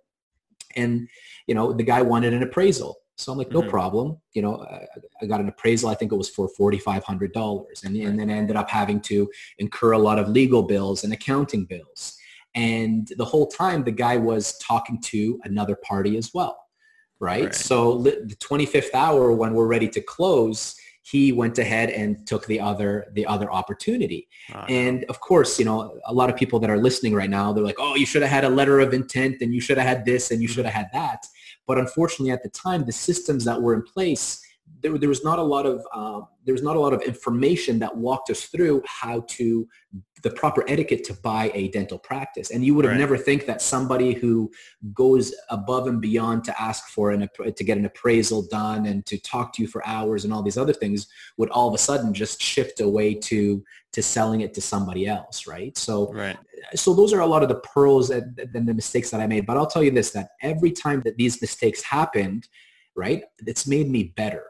and you know the guy wanted an appraisal. So I'm like, no mm-hmm. problem. You know, I, I, got an appraisal. I think it was for forty five hundred dollars, and right. and then I ended up having to incur a lot of legal bills and accounting bills. And the whole time, the guy was talking to another party as well right? right? So the 25th hour when we're ready to close, he went ahead and took the other the other opportunity. And of course, you know, a lot of people that are listening right now, they're like, "Oh, you should have had a letter of intent and you should have had this and you should have mm-hmm. had that." But unfortunately, at the time, the systems that were in place, there, there was not a lot of uh, there was not a lot of information that walked us through how to the proper etiquette to buy a dental practice. And you would have right. never think that somebody who goes above and beyond to ask for an to get an appraisal done and to talk to you for hours and all these other things would all of a sudden just shift away to to selling it to somebody else, right? So right. so those are a lot of the pearls and the mistakes that I made. But I'll tell you this that every time that these mistakes happened, right, it's made me better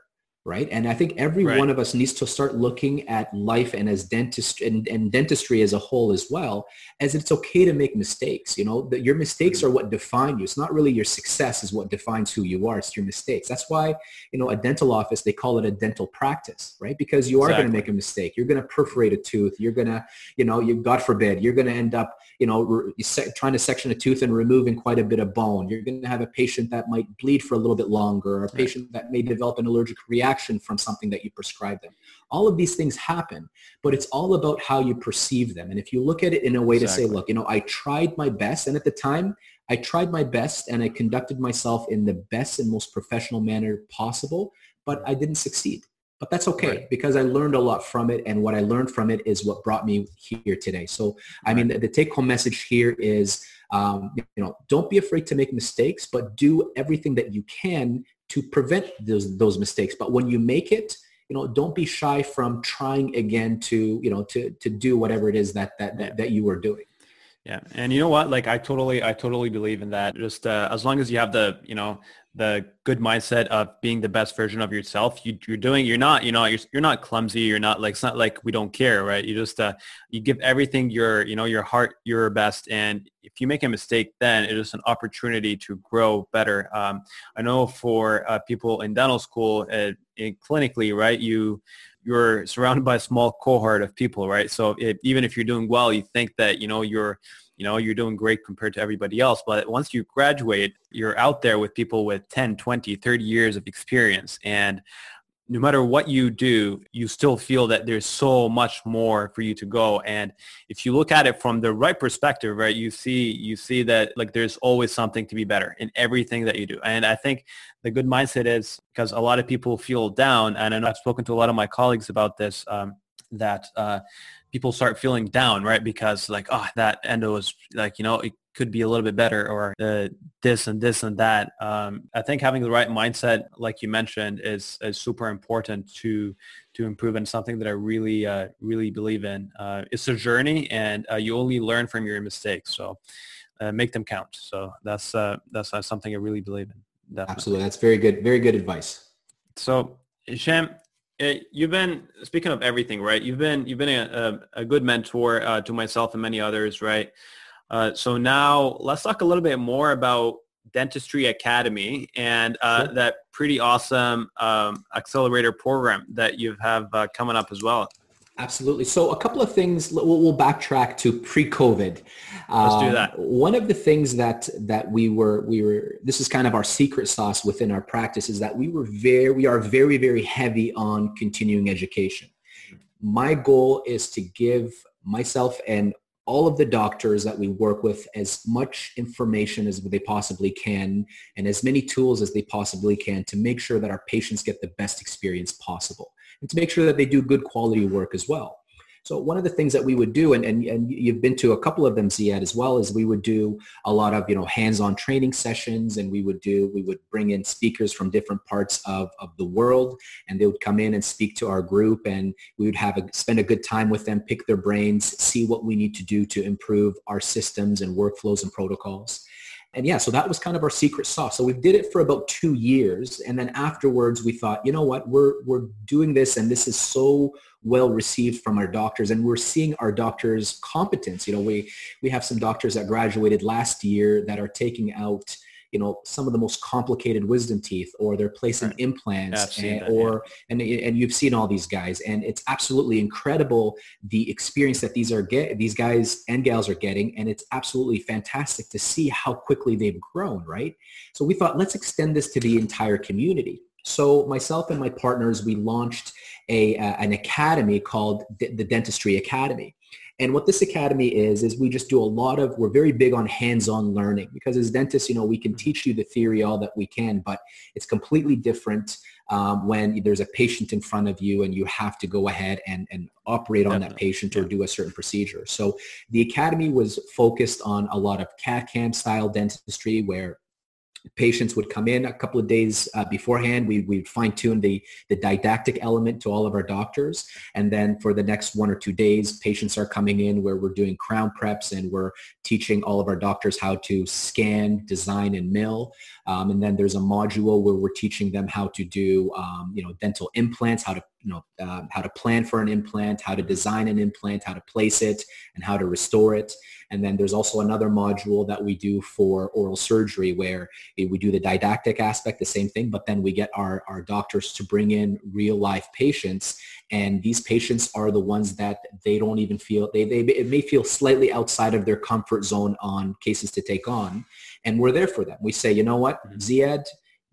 right? And I think every right. one of us needs to start looking at life and as dentist and, and, dentistry as a whole as well, as it's okay to make mistakes. You know, that your mistakes are what mm-hmm. define you. It's not really your success is what defines who you are. It's your mistakes. That's why, you know, a dental office, they call it a dental practice, right? Because you are exactly. going to make a mistake. You're going to perforate a tooth. You're going to, you know, you, God forbid, you're going to end up, you know, re- trying to section a tooth and removing quite a bit of bone. You're going to have a patient that might bleed for a little bit longer, or a patient that may develop an allergic reaction reaction from something that you prescribe them. All of these things happen, but it's all about how you perceive them. And if you look at it in a way exactly. to say, look, you know, I tried my best. And at the time, I tried my best and I conducted myself in the best and most professional manner possible, but I didn't succeed. but that's okay right. because I learned a lot from it. And what I learned from it is what brought me here today. So, I mean, the, the take home message here is, um, you know, don't be afraid to make mistakes, but do everything that you can to prevent those, those mistakes. But when you make it, you know, don't be shy from trying again to, you know, to, to do whatever it is that, that, that, that you were doing. Yeah. And you know what? Like I totally, I totally believe in that. Just uh, as long as you have the, you know, the good mindset of being the best version of yourself, you, are doing, you're not, you know, you're, you're not clumsy. You're not like, it's not like we don't care, right? You just, uh, you give everything your, you know, your heart, your best. And if you make a mistake, then it is an opportunity to grow better. Um, I know for uh, people in dental school, uh, in clinically, right, you, you're surrounded by a small cohort of people, right? So if, even if you're doing well, you think that, you know, you're, you know, you're doing great compared to everybody else. But once you graduate, you're out there with people with 10, 20, 30 years of experience. And no matter what you do, you still feel that there's so much more for you to go. And if you look at it from the right perspective, right, you see you see that like there's always something to be better in everything that you do. And I think the good mindset is because a lot of people feel down, and I know I've spoken to a lot of my colleagues about this. Um, that uh, people start feeling down, right? Because like, oh, that endo is like, you know, it could be a little bit better or uh, this and this and that. Um, I think having the right mindset, like you mentioned, is, is super important to to improve and something that I really, uh, really believe in. Uh, it's a journey and uh, you only learn from your mistakes. So uh, make them count. So that's, uh, that's something I really believe in. Definitely. Absolutely. That's very good. Very good advice. So Hisham, you've been speaking of everything, right? You've been you've been a, a, a good mentor uh, to myself and many others, right? Uh, so now let's talk a little bit more about Dentistry Academy and uh, sure. that pretty awesome um, accelerator program that you have uh, coming up as well. Absolutely. So a couple of things, we'll, we'll backtrack to pre-COVID. Let's um, do that. One of the things that, that we were, we were, this is kind of our secret sauce within our practice is that we were very, we are very, very heavy on continuing education. My goal is to give myself and all of the doctors that we work with as much information as they possibly can and as many tools as they possibly can to make sure that our patients get the best experience possible and to make sure that they do good quality work as well. So one of the things that we would do, and, and, and you've been to a couple of them, Ziad, as well, is we would do a lot of, you know, hands-on training sessions and we would do, we would bring in speakers from different parts of, of the world and they would come in and speak to our group and we would have a, spend a good time with them, pick their brains, see what we need to do to improve our systems and workflows and protocols. And yeah, so that was kind of our secret sauce. So we did it for about two years. And then afterwards we thought, you know what, we're, we're doing this and this is so well received from our doctors and we're seeing our doctors competence. You know, we, we have some doctors that graduated last year that are taking out you know some of the most complicated wisdom teeth or they're placing right. implants and, that, or yeah. and and you've seen all these guys and it's absolutely incredible the experience that these are get these guys and gals are getting and it's absolutely fantastic to see how quickly they've grown right so we thought let's extend this to the entire community so myself and my partners we launched a uh, an academy called the dentistry academy and what this academy is, is we just do a lot of, we're very big on hands-on learning because as dentists, you know, we can teach you the theory all that we can, but it's completely different um, when there's a patient in front of you and you have to go ahead and, and operate on Definitely. that patient or do a certain procedure. So the academy was focused on a lot of CAD-CAM style dentistry where patients would come in a couple of days uh, beforehand. We, we'd fine tune the, the didactic element to all of our doctors. And then for the next one or two days, patients are coming in where we're doing crown preps and we're teaching all of our doctors how to scan, design, and mill. Um, and then there's a module where we're teaching them how to do, um, you know, dental implants, how to, you know, uh, how to plan for an implant, how to design an implant, how to place it, and how to restore it. And then there's also another module that we do for oral surgery where we do the didactic aspect, the same thing, but then we get our, our doctors to bring in real life patients. And these patients are the ones that they don't even feel, they, they it may feel slightly outside of their comfort zone on cases to take on. And we're there for them. We say, you know what, mm-hmm. Ziad,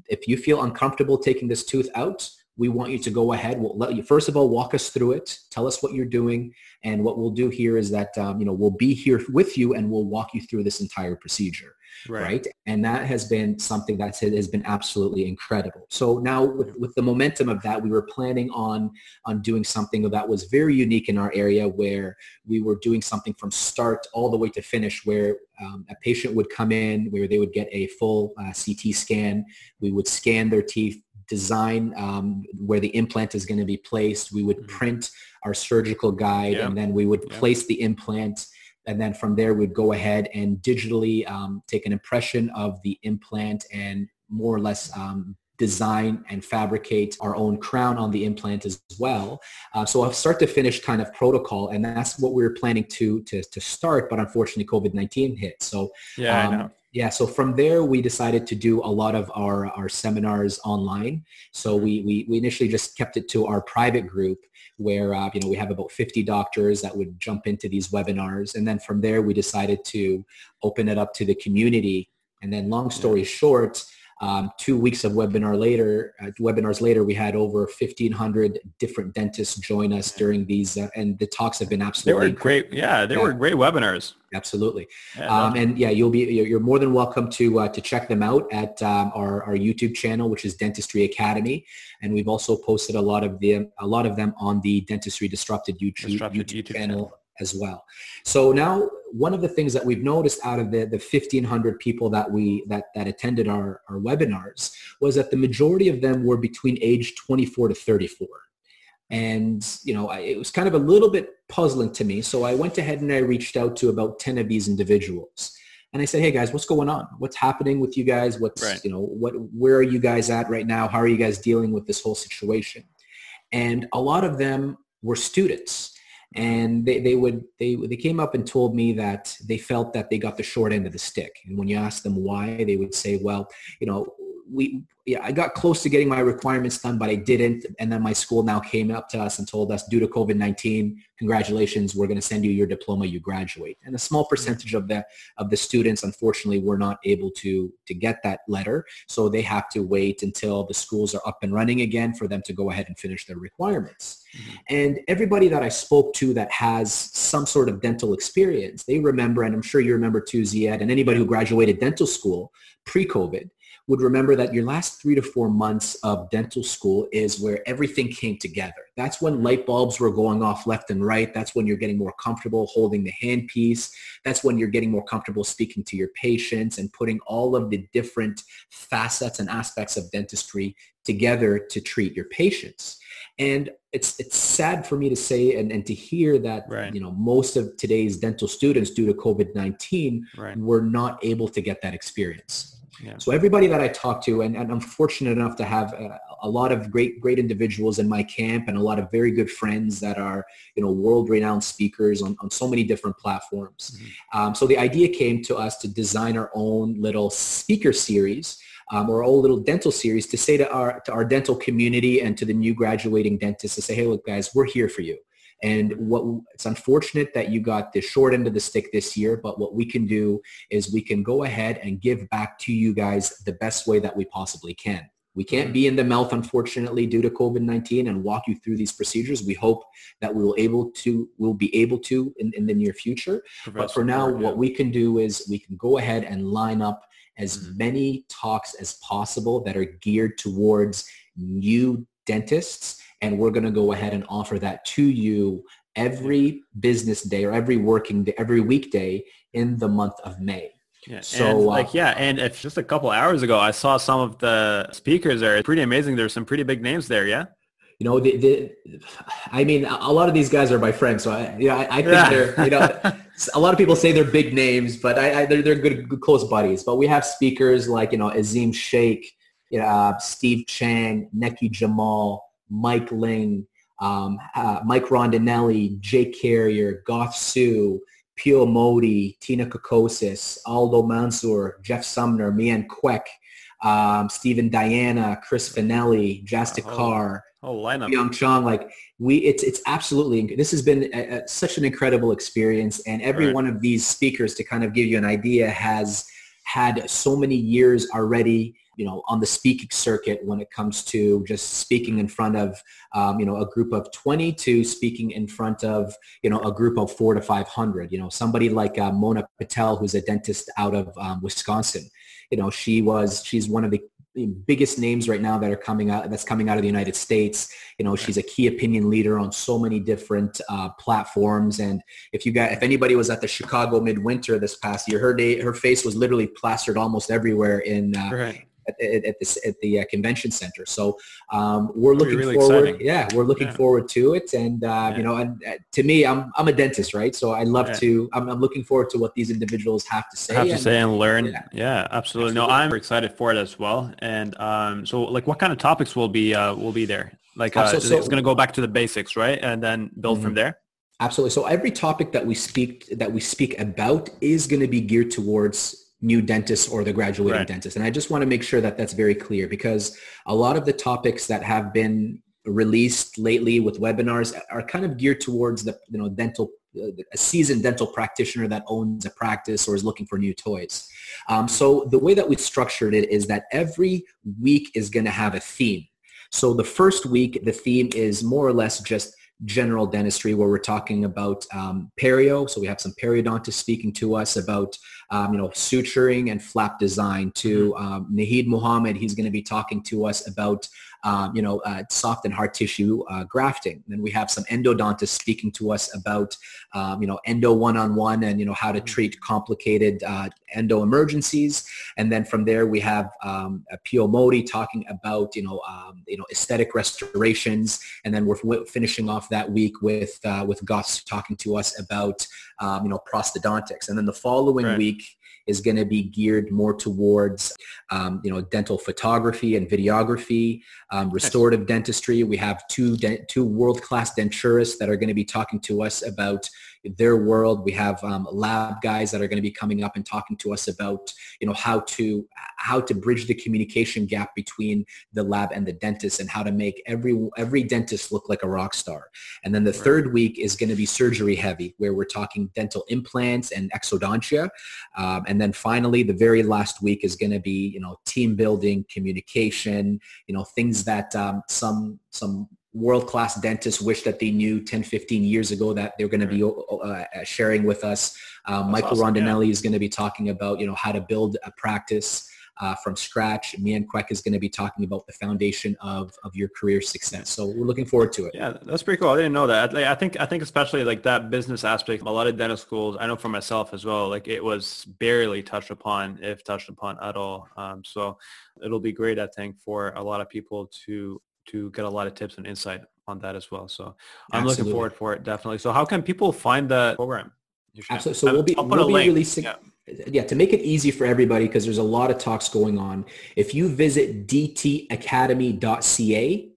if you feel uncomfortable taking this tooth out, we want you to go ahead. We'll let you, first of all, walk us through it. Tell us what you're doing. And what we'll do here is that, um, you know, we'll be here with you and we'll walk you through this entire procedure. right. right. And that has been something that has been absolutely incredible. So now with, with the momentum of that, we were planning on, on doing something that was very unique in our area where we were doing something from start all the way to finish where um, a patient would come in where they would get a full uh, CT scan. We would scan their teeth, design um, where the implant is going to be placed. We would mm-hmm. print our surgical guide and then we would place the implant and then from there, we'd go ahead and digitally um, take an impression of the implant and more or less um, design and fabricate our own crown on the implant as well. Uh, so a start to finish kind of protocol, and that's what we were planning to to, to start, but unfortunately COVID-19 hit. So yeah, um, yeah, so from there we decided to do a lot of our, our seminars online. So we, we, we initially just kept it to our private group where uh, you know we have about 50 doctors that would jump into these webinars. And then from there we decided to open it up to the community. And then long story short, um, two weeks of webinar later, uh, webinars later, we had over 1,500 different dentists join us during these, uh, and the talks have been absolutely they were great. Yeah, they yeah. were great webinars. Absolutely, yeah, um, and yeah, you'll be you're more than welcome to uh, to check them out at um, our our YouTube channel, which is Dentistry Academy, and we've also posted a lot of them a lot of them on the Dentistry Disrupted YouTube, Disrupted YouTube, YouTube channel. channel as well. So now one of the things that we've noticed out of the, the 1500 people that we that, that attended our, our webinars was that the majority of them were between age 24 to 34. And, you know, I, it was kind of a little bit puzzling to me. So I went ahead and I reached out to about 10 of these individuals. And I said, hey guys, what's going on? What's happening with you guys? What's, right. you know, what, where are you guys at right now? How are you guys dealing with this whole situation? And a lot of them were students and they, they would they they came up and told me that they felt that they got the short end of the stick. And when you ask them why they would say well you know we yeah, I got close to getting my requirements done, but I didn't. And then my school now came up to us and told us, due to COVID-19, congratulations, we're going to send you your diploma. You graduate. And a small percentage of the of the students, unfortunately, were not able to to get that letter, so they have to wait until the schools are up and running again for them to go ahead and finish their requirements. Mm-hmm. And everybody that I spoke to that has some sort of dental experience, they remember, and I'm sure you remember too, Ziad, and anybody who graduated dental school pre-COVID would remember that your last three to four months of dental school is where everything came together. That's when light bulbs were going off left and right. That's when you're getting more comfortable holding the handpiece. That's when you're getting more comfortable speaking to your patients and putting all of the different facets and aspects of dentistry together to treat your patients. And it's it's sad for me to say and, and to hear that right. you know most of today's dental students due to COVID-19 right. were not able to get that experience. Yeah. So everybody that I talk to, and, and I'm fortunate enough to have a, a, lot of great, great individuals in my camp and a lot of very good friends that are, you know, world-renowned speakers on, on so many different platforms. Mm-hmm. Um, so the idea came to us to design our own little speaker series um, or our own little dental series to say to our, to our dental community and to the new graduating dentists to say, hey, look, guys, we're here for you. And what it's unfortunate that you got the short end of the stick this year, but what we can do is we can go ahead and give back to you guys the best way that we possibly can. We can't be in the mouth, unfortunately, due to COVID-19 and walk you through these procedures. We hope that we will able to, we'll be able to in, in the near future. Professor but for now, yeah. what we can do is we can go ahead and line up as mm-hmm. many talks as possible that are geared towards new dentists and we're going to go ahead and offer that to you every business day or every working day, every weekday in the month of May. Yeah, so and like uh, yeah, and if just a couple hours ago, I saw some of the speakers there. It's pretty amazing. There's some pretty big names there. Yeah. You know, the, the, I mean, a lot of these guys are my friends, so I, you know, I, I think yeah. they're, you know, a lot of people say they're big names, but I, I they're, they're good, good, close buddies. But we have speakers like, you know, Azim Sheikh, you know, uh, Steve Chang, Neki Jamal, Mike Ling, um, uh, Mike Rondinelli, Jake Carrier, Goth Sue, Pio Modi, Tina Kokosis, Aldo Mansour, Jeff Sumner, Mian Kwek, um, Stephen Diana, Chris Finelli, Jastic oh, Carr, oh, lineup. Young Chong. Like we, it's it's absolutely. This has been a, a, such an incredible experience, and every right. one of these speakers, to kind of give you an idea, has had so many years already you know, on the speaking circuit when it comes to just speaking in front of, um, you know, a group of 20 to speaking in front of, you know, a group of four to 500. You know, somebody like uh, Mona Patel, who's a dentist out of um, Wisconsin. You know, she was, she's one of the biggest names right now that are coming out that's coming out of the United States. You know, she's a key opinion leader on so many different uh, platforms. And if you got if anybody was at the Chicago Midwinter this past year, her day her face was literally plastered almost everywhere in uh, right at, at, at, this, at the uh, convention center. So um, we're looking really forward. Exciting. Yeah, we're looking yeah. forward to it. And uh, yeah. you know, and uh, to me, I'm I'm a dentist, right? So I love yeah. to. I'm, I'm, looking forward to what these individuals have to say. Have to and, say and learn. Yeah, absolutely. absolutely. No, I'm excited for it as well. And um, so, like, what kind of topics will be uh, will be there? Like, uh, so, it's going to go back to the basics, right? And then build mm-hmm. from there. Absolutely. So every topic that we speak that we speak about is going to be geared towards new dentists or the graduating right. dentist. And I just want to make sure that that's very clear because a lot of the topics that have been released lately with webinars are kind of geared towards the you know dental uh, a seasoned dental practitioner that owns a practice or is looking for new toys. Um, so the way that we structured it is that every week is going to have a theme. So the first week, the theme is more or less just general dentistry where we're talking about um, perio. So we have some periodontists speaking to us about, um, you know, suturing and flap design to mm-hmm. um, Nahid Muhammad. He's going to be talking to us about um, you know, uh, soft and hard tissue uh, grafting. Then we have some endodontists speaking to us about, um, you know, endo one-on-one and, you know, how to mm-hmm. treat complicated uh, endo emergencies. And then from there, we have um, Pio Modi talking about, you know, um, you know, aesthetic restorations. And then we're finishing off that week with, uh, with Gus talking to us about, um, you know, prosthodontics. And then the following right. week, is going to be geared more towards, um, you know, dental photography and videography, um, restorative dentistry. We have two, two world-class denturists that are going to be talking to us about their world. We have um, lab guys that are going to be coming up and talking to us about, you know, how to how to bridge the communication gap between the lab and the dentist and how to make every every dentist look like a rock star. And then the right. third week is going to be surgery heavy, where we're talking dental implants and exodontia. Um, and then finally, the very last week is going to be, you know, team building, communication, you know, things that um, some some world-class dentists wish that they knew 10, 15 years ago that they're going to be uh, uh, sharing with us. Um, Michael awesome, Rondinelli yeah. is going to be talking about, you know, how to build a practice uh, from scratch. Mian Kwek is going to be talking about the foundation of, of your career success. So we're looking forward to it. Yeah, that's pretty cool. I didn't know that. Like, I think I think especially like that business aspect. A lot of dental schools, I know for myself as well. Like it was barely touched upon, if touched upon at all. Um, so it'll be great, I think, for a lot of people to to get a lot of tips and insight on that as well. So I'm Absolutely. looking forward for it definitely. So how can people find the program? Absolutely. So we'll be, we'll be releasing, yeah. yeah, to make it easy for everybody because there's a lot of talks going on. If you visit dtacademy.ca,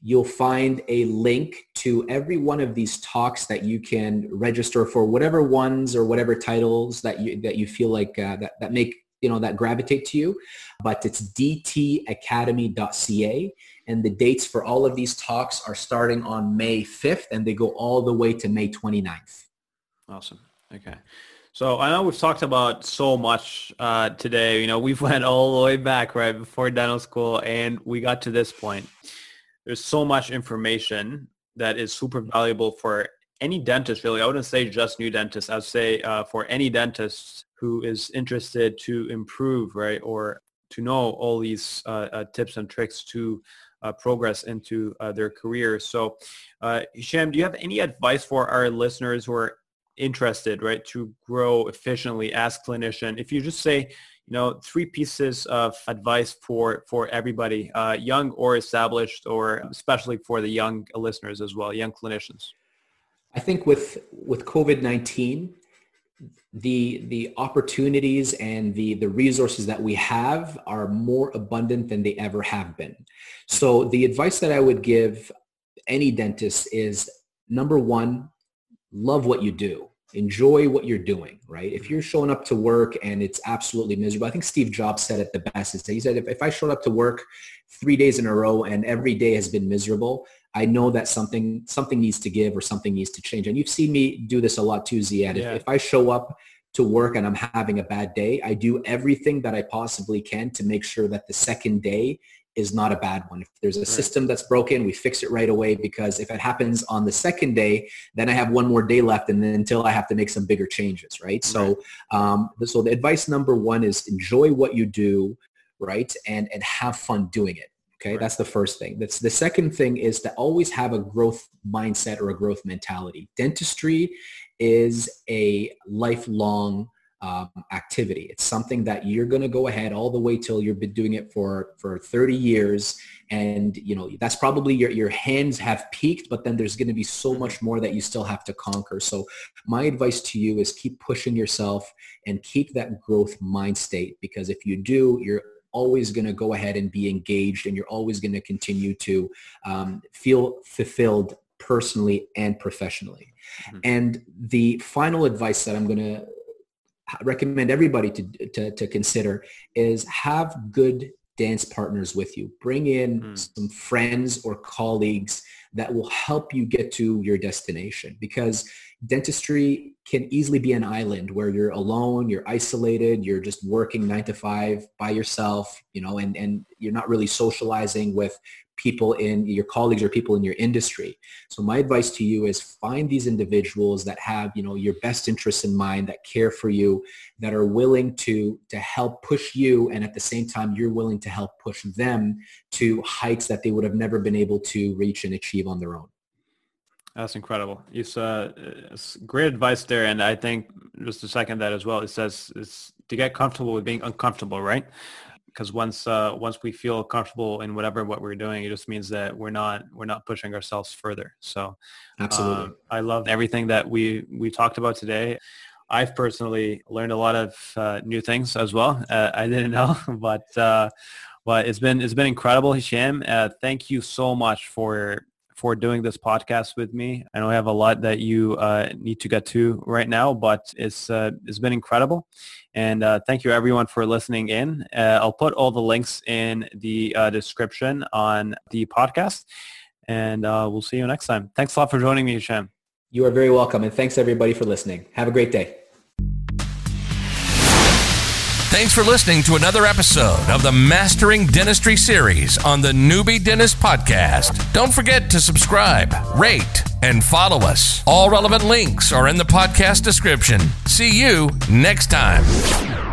you'll find a link to every one of these talks that you can register for whatever ones or whatever titles that you that you feel like uh, that that make you know that gravitate to you but it's dtacademy.ca and the dates for all of these talks are starting on May 5th and they go all the way to May 29th. Awesome. Okay. So I know we've talked about so much uh, today. You know, we've went all the way back right before dental school and we got to this point. There's so much information that is super valuable for any dentist really. I wouldn't say just new dentists. I'd say uh, for any dentist who is interested to improve, right, or to know all these uh, uh tips and tricks to uh, progress into uh, their career. So uh, Hisham, do you have any advice for our listeners who are interested, right, to grow efficiently as clinician? If you just say, you know, three pieces of advice for, for everybody, uh, young or established, or especially for the young listeners as well, young clinicians. I think with, with COVID-19, the the opportunities and the the resources that we have are more abundant than they ever have been. So the advice that i would give any dentist is number one love what you do. Enjoy what you're doing right? If mm-hmm. you're showing up to work and it's absolutely miserable i think steve jobs said it the best. He said if, if i showed up to work three days in a row and every day has been miserable I know that something something needs to give or something needs to change. And you've seen me do this a lot too, Ziad. Yeah. If, if I show up to work and I'm having a bad day, I do everything that I possibly can to make sure that the second day is not a bad one. If there's a right. system that's broken, we fix it right away because if it happens on the second day, then I have one more day left and then until I have to make some bigger changes, right? right. So, um, so the advice number one is enjoy what you do, right? And, and have fun doing it. Okay, right. that's the first thing. That's the second thing is to always have a growth mindset or a growth mentality. Dentistry is a lifelong um, activity. It's something that you're going to go ahead all the way till you've been doing it for, for 30 years. And, you know, that's probably your, your hands have peaked, but then there's going to be so mm-hmm. much more that you still have to conquer. So my advice to you is keep pushing yourself and keep that growth mind state because if you do, you're always going to go ahead and be engaged and you're always going to continue to um, feel fulfilled personally and professionally. Mm-hmm. And the final advice that I'm going to recommend everybody to, to, to consider is have good dance partners with you. Bring in mm. some friends or colleagues that will help you get to your destination because dentistry can easily be an island where you're alone, you're isolated, you're just working nine to five by yourself, you know, and, and you're not really socializing with people in your colleagues or people in your industry. So my advice to you is find these individuals that have, you know, your best interests in mind, that care for you, that are willing to, to help push you. And at the same time, you're willing to help push them to heights that they would have never been able to reach and achieve on their own. That's incredible. It's, uh, it's great advice there. And I think just to second that as well, it says it's to get comfortable with being uncomfortable, right? Because once uh, once we feel comfortable in whatever what we're doing, it just means that we're not we're not pushing ourselves further. So, absolutely, um, I love everything that we we talked about today. I've personally learned a lot of uh, new things as well. Uh, I didn't know, but uh, but it's been it's been incredible, Hisham. Uh, thank you so much for for doing this podcast with me. I know I have a lot that you uh, need to get to right now, but it's uh, it's been incredible. And uh, thank you everyone for listening in. Uh, I'll put all the links in the uh, description on the podcast, and uh, we'll see you next time. Thanks a lot for joining me, Shem. You are very welcome, and thanks everybody for listening. Have a great day. Thanks for listening to another episode of the Mastering Dentistry series on the Newbie Dentist Podcast. Don't forget to subscribe, rate, and follow us. All relevant links are in the podcast description. See you next time.